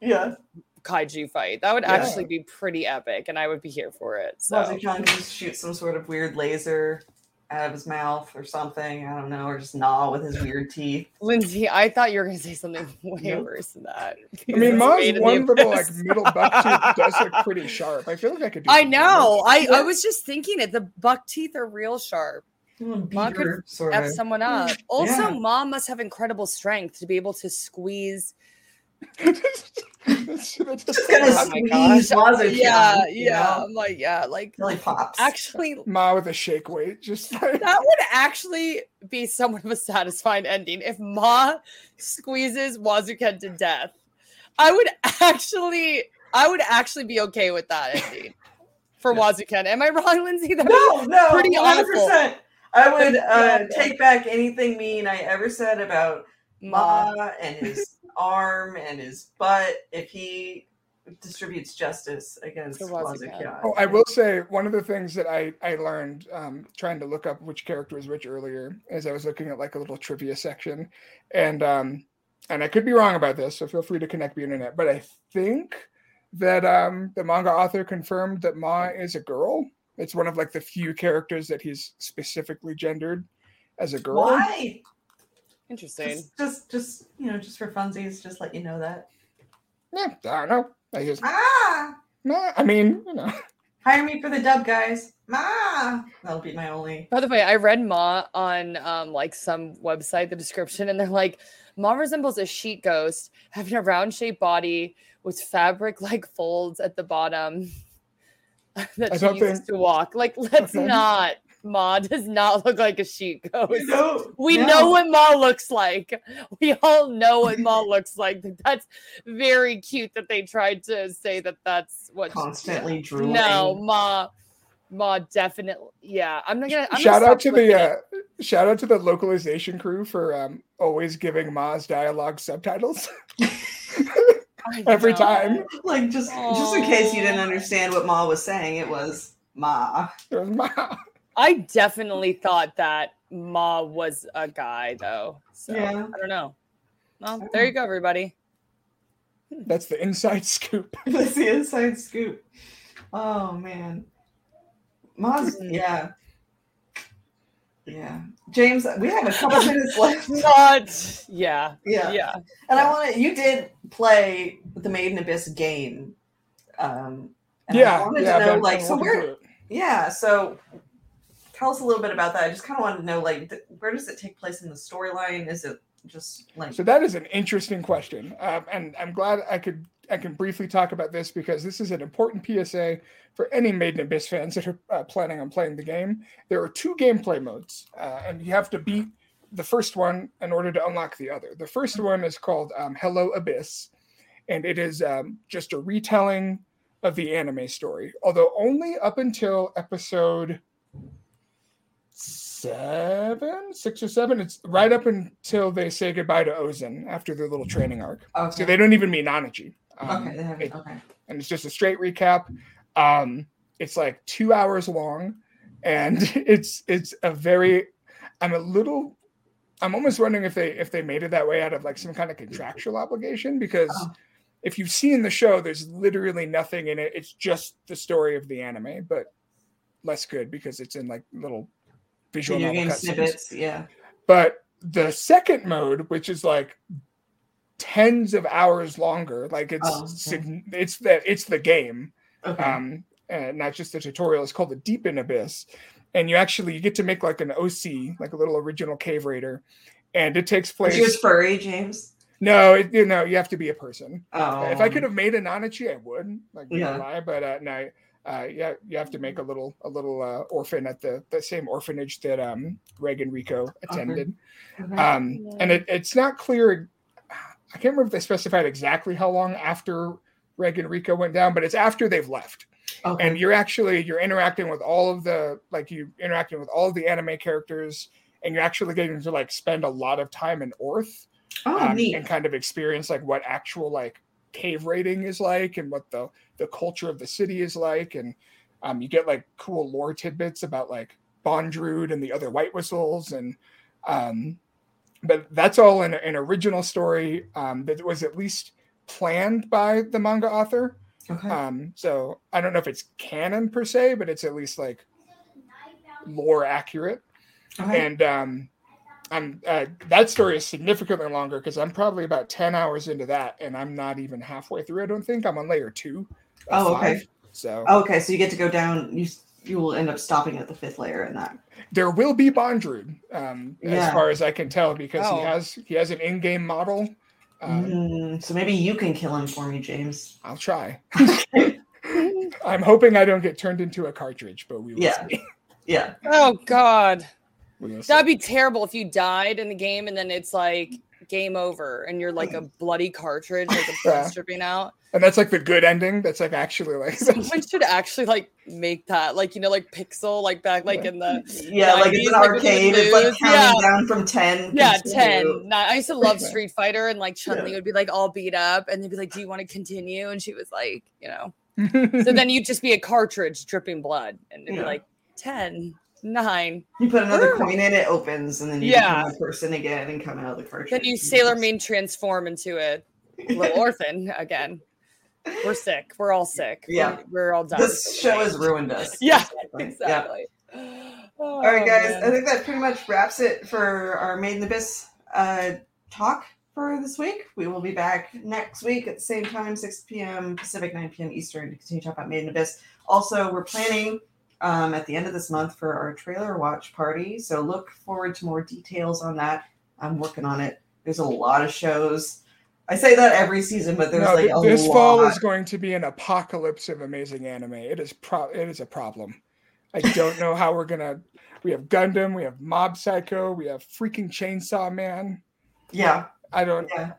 [SPEAKER 1] yeah.
[SPEAKER 3] Kaiju fight that would
[SPEAKER 2] Yeah.
[SPEAKER 3] actually be pretty epic and i would be here for it so
[SPEAKER 1] Wazukyan can just shoot some sort of weird laser out of his mouth or something. I don't know, or just gnaw with his weird teeth.
[SPEAKER 3] Lynzee, I thought you were gonna say something way
[SPEAKER 1] Nope.
[SPEAKER 3] worse than that.
[SPEAKER 2] I mean,
[SPEAKER 3] it's
[SPEAKER 2] Ma's
[SPEAKER 3] made the
[SPEAKER 2] one little like
[SPEAKER 3] abyss.
[SPEAKER 2] middle buck tooth does look pretty sharp. I feel like I could do.
[SPEAKER 3] I know. I. I was just thinking it. The buck teeth are real sharp.
[SPEAKER 1] Little
[SPEAKER 3] Ma could
[SPEAKER 1] beaver sort
[SPEAKER 3] F
[SPEAKER 1] of.
[SPEAKER 3] someone up. Also,
[SPEAKER 1] Yeah.
[SPEAKER 3] mom must have incredible strength to be able to squeeze.
[SPEAKER 2] That's- that's
[SPEAKER 1] Just gonna
[SPEAKER 3] Oh
[SPEAKER 1] squeeze
[SPEAKER 3] gosh.
[SPEAKER 1] Wazuki.
[SPEAKER 3] Yeah,
[SPEAKER 1] you
[SPEAKER 3] yeah.
[SPEAKER 1] know?
[SPEAKER 3] I'm like, yeah, like
[SPEAKER 1] Really pops.
[SPEAKER 3] actually,
[SPEAKER 2] Ma with a shake weight, just like
[SPEAKER 3] that would actually be somewhat of a satisfying ending if Ma squeezes Wazukyan to death. I would actually, I would actually be okay with that ending for
[SPEAKER 2] Yeah.
[SPEAKER 3] Wazukyan. Am I wrong, Lynzee? That
[SPEAKER 1] no, no,
[SPEAKER 3] pretty
[SPEAKER 1] 100%. I would uh, take back anything mean I ever said about
[SPEAKER 3] Ma.
[SPEAKER 1] Ma and his arm and his butt if he distributes justice against
[SPEAKER 3] To Wazuki.
[SPEAKER 1] Wazuki.
[SPEAKER 2] Oh, I will say one of the things that I I learned um, trying to look up which character was which earlier, as I was looking at like a little trivia section, and um, and I could be wrong about this, so feel free to connect the internet. But I think that um, the manga author confirmed that Ma is a girl. It's one of like the few characters that he's specifically gendered as a girl.
[SPEAKER 1] Why?
[SPEAKER 3] Interesting.
[SPEAKER 1] Just, just, just, you know, just for funsies, just let you know that.
[SPEAKER 2] Yeah, I don't know. I just,
[SPEAKER 1] Ah,
[SPEAKER 2] nah, I mean, you know,
[SPEAKER 1] hire me for the dub, guys. Ma, that'll be my only.
[SPEAKER 3] By the way, I read Ma on um, like some website, the description, and they're like, Ma resembles a sheet ghost having a round shaped body with fabric like folds at the bottom that
[SPEAKER 2] I
[SPEAKER 3] she uses
[SPEAKER 2] think-
[SPEAKER 3] to walk. Like, let's
[SPEAKER 2] Okay.
[SPEAKER 3] not. Ma does not look like a sheet ghost.
[SPEAKER 1] No,
[SPEAKER 3] We
[SPEAKER 1] no.
[SPEAKER 3] know what Ma looks like. We all know what Ma looks like. That's very cute that they tried to say that that's what. she-
[SPEAKER 1] constantly drooling.
[SPEAKER 3] no, Ma, Ma, definitely. Yeah, I'm not gonna. I'm
[SPEAKER 2] shout
[SPEAKER 3] gonna
[SPEAKER 2] out to the uh, shout out to the localization crew for um, always giving Ma's dialogue subtitles every time.
[SPEAKER 1] like just, just in case you didn't understand what Ma was saying, it was Ma.
[SPEAKER 2] It was Ma.
[SPEAKER 3] I definitely thought that Ma was a guy, though. So
[SPEAKER 1] Yeah.
[SPEAKER 3] I don't know. Well, there you go, everybody.
[SPEAKER 2] That's the inside scoop.
[SPEAKER 1] That's the inside scoop. Oh man, Ma's
[SPEAKER 3] Mm.
[SPEAKER 1] yeah, yeah. James, we have a couple minutes left.
[SPEAKER 3] Not. Yeah.
[SPEAKER 1] Yeah,
[SPEAKER 3] Yeah.
[SPEAKER 1] and I want to. You did play the Made in Abyss game. Um, and I
[SPEAKER 2] yeah,
[SPEAKER 1] wanted
[SPEAKER 2] yeah.
[SPEAKER 1] to know like so where. Yeah, so tell us a little bit about that. I just kind of wanted to know like th- where does it take place in the storyline? Is it just like
[SPEAKER 2] So that is an interesting question, um, and I'm glad I could I can briefly talk about this because this is an important PSA for any Made in Abyss fans that are uh, planning on playing the game. There are two gameplay modes, uh, and you have to beat the first one in order to unlock the other. The first one is called um, Hello Abyss, and it is um, just a retelling of the anime story, although only up until episode seven, six or seven. It's right up until they say goodbye to Ozen after their little training arc. So they don't even meet Nanachi. Um,
[SPEAKER 1] okay,
[SPEAKER 2] it-
[SPEAKER 1] okay.
[SPEAKER 2] and it's just a straight recap. Um, it's like two hours long, and it's it's a very. I'm a little. I'm almost wondering if they if they made it that way out of like some kind of contractual obligation because
[SPEAKER 1] Oh.
[SPEAKER 2] if you've seen the show, there's literally nothing in it. It's just the story of the anime, but less good because it's in like little visual
[SPEAKER 1] Video
[SPEAKER 2] novel
[SPEAKER 1] game snippets, yeah.
[SPEAKER 2] But the second mode, which is like tens of hours longer, like it's
[SPEAKER 1] Oh, okay.
[SPEAKER 2] it's the it's the game,
[SPEAKER 1] Okay.
[SPEAKER 2] um, and not just the tutorial. It's called the Deep in Abyss, and you actually you get to make like an OC, like a little original cave raider, and it takes place.
[SPEAKER 1] you as furry, James?
[SPEAKER 2] no, it, you know you have to be a person.
[SPEAKER 1] Oh,
[SPEAKER 2] If I could have made a Nanachi, I would. Like
[SPEAKER 1] yeah.
[SPEAKER 2] lie, but uh, no. Uh, yeah, you have to make a little a little uh, orphan at the the same orphanage that um Reg and Riko attended.
[SPEAKER 1] Okay.
[SPEAKER 2] Um, and it, it's not clear. I can't remember if they specified exactly how long after Reg and Riko went down, but it's after they've left.
[SPEAKER 1] okay.
[SPEAKER 2] And you're actually you're interacting with all of the like you interacting with all of the anime characters, and you're actually getting to like spend a lot of time in Orth
[SPEAKER 1] oh,
[SPEAKER 2] um, and kind of experience like what actual like cave raiding is like and what the the culture of the city is like and um, you get like cool lore tidbits about like Bondrewd and the other white whistles and um, but that's all in an original story um, that was at least planned by the manga author
[SPEAKER 1] Okay.
[SPEAKER 2] um, so I don't know if it's canon per se but it's at least like lore accurate
[SPEAKER 1] Okay.
[SPEAKER 2] and um, I'm uh, that story is significantly longer because I'm probably about ten hours into that, and I'm not even halfway through. I don't think I'm on layer two. Of
[SPEAKER 1] Oh, okay.
[SPEAKER 2] five. So
[SPEAKER 1] okay, so you get to go down. You you will end up stopping at the fifth layer in that.
[SPEAKER 2] there will be Bondrewd, um, as far as I can tell, because
[SPEAKER 3] Oh.
[SPEAKER 2] he has he has an in-game model. Um,
[SPEAKER 1] Mm, so maybe you can kill him for me, James.
[SPEAKER 2] I'll try. I'm hoping I don't get turned into a cartridge, but we will
[SPEAKER 1] Yeah.
[SPEAKER 2] see.
[SPEAKER 1] Yeah.
[SPEAKER 3] Oh God,
[SPEAKER 2] We will see.
[SPEAKER 3] that'd be terrible if you died in the game and then it's like game over and you're like a bloody cartridge, like a blood
[SPEAKER 2] Yeah.
[SPEAKER 3] stripping out.
[SPEAKER 2] And that's like the good ending. That's like actually like
[SPEAKER 3] Someone should actually like make that, like you know, like Pixel, like back, like
[SPEAKER 2] Yeah.
[SPEAKER 3] in the
[SPEAKER 1] Yeah, like it's an
[SPEAKER 3] like
[SPEAKER 1] arcade. It's like counting
[SPEAKER 3] Yeah.
[SPEAKER 1] down from ten.
[SPEAKER 3] yeah,
[SPEAKER 1] continue.
[SPEAKER 3] ten. Nine. I used to love Street Fighter, and like Chun Li
[SPEAKER 1] Yeah.
[SPEAKER 3] would be like all beat up, and they'd be like, "Do you want to continue?" And she was like, you know.
[SPEAKER 2] so
[SPEAKER 3] So then you'd just be a cartridge dripping blood, and it'd
[SPEAKER 1] Yeah.
[SPEAKER 3] be like 10, 9.
[SPEAKER 1] You put another
[SPEAKER 3] Woo.
[SPEAKER 1] coin in, it opens, and then you
[SPEAKER 3] Yeah.
[SPEAKER 1] become a person again and come out of the cartridge.
[SPEAKER 3] Then you Sailor Moon transform into a little orphan again. We're sick. We're all sick.
[SPEAKER 1] Yeah.
[SPEAKER 3] We're, we're all done.
[SPEAKER 1] This show has ruined us.
[SPEAKER 3] Yeah,
[SPEAKER 1] Yeah.
[SPEAKER 3] exactly.
[SPEAKER 1] All right, guys.
[SPEAKER 3] Oh,
[SPEAKER 1] I think that pretty much wraps it for our Made in the Abyss uh, talk for this week. We will be back next week at the same time, 6 p.m. Pacific, 9 p.m. Eastern, to continue to talk about Made in Abyss. Also, we're planning um, at the end of this month for our trailer watch party. So look forward to more details on that. I'm working on it. There's a lot of shows. I say that every season, but there's
[SPEAKER 2] no,
[SPEAKER 1] like
[SPEAKER 2] th-
[SPEAKER 1] a
[SPEAKER 2] this
[SPEAKER 1] lot.
[SPEAKER 2] fall is going to be an apocalypse of amazing anime. It is pro- it is a problem. I don't know how we're gonna. We have Gundam, we have Mob Psycho, we have freaking Chainsaw Man.
[SPEAKER 1] yeah,
[SPEAKER 2] I don't.
[SPEAKER 1] yeah.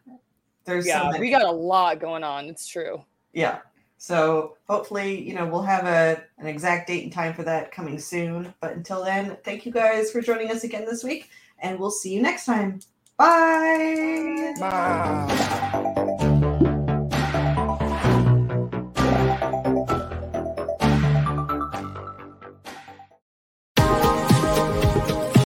[SPEAKER 1] There's
[SPEAKER 3] Yeah,
[SPEAKER 1] many.
[SPEAKER 3] we got a lot going on. It's true.
[SPEAKER 1] yeah so hopefully you know we'll have a an exact date and time for that coming soon but until then thank you guys for joining us again this week and we'll see you next time Bye. Bye.
[SPEAKER 2] Bye.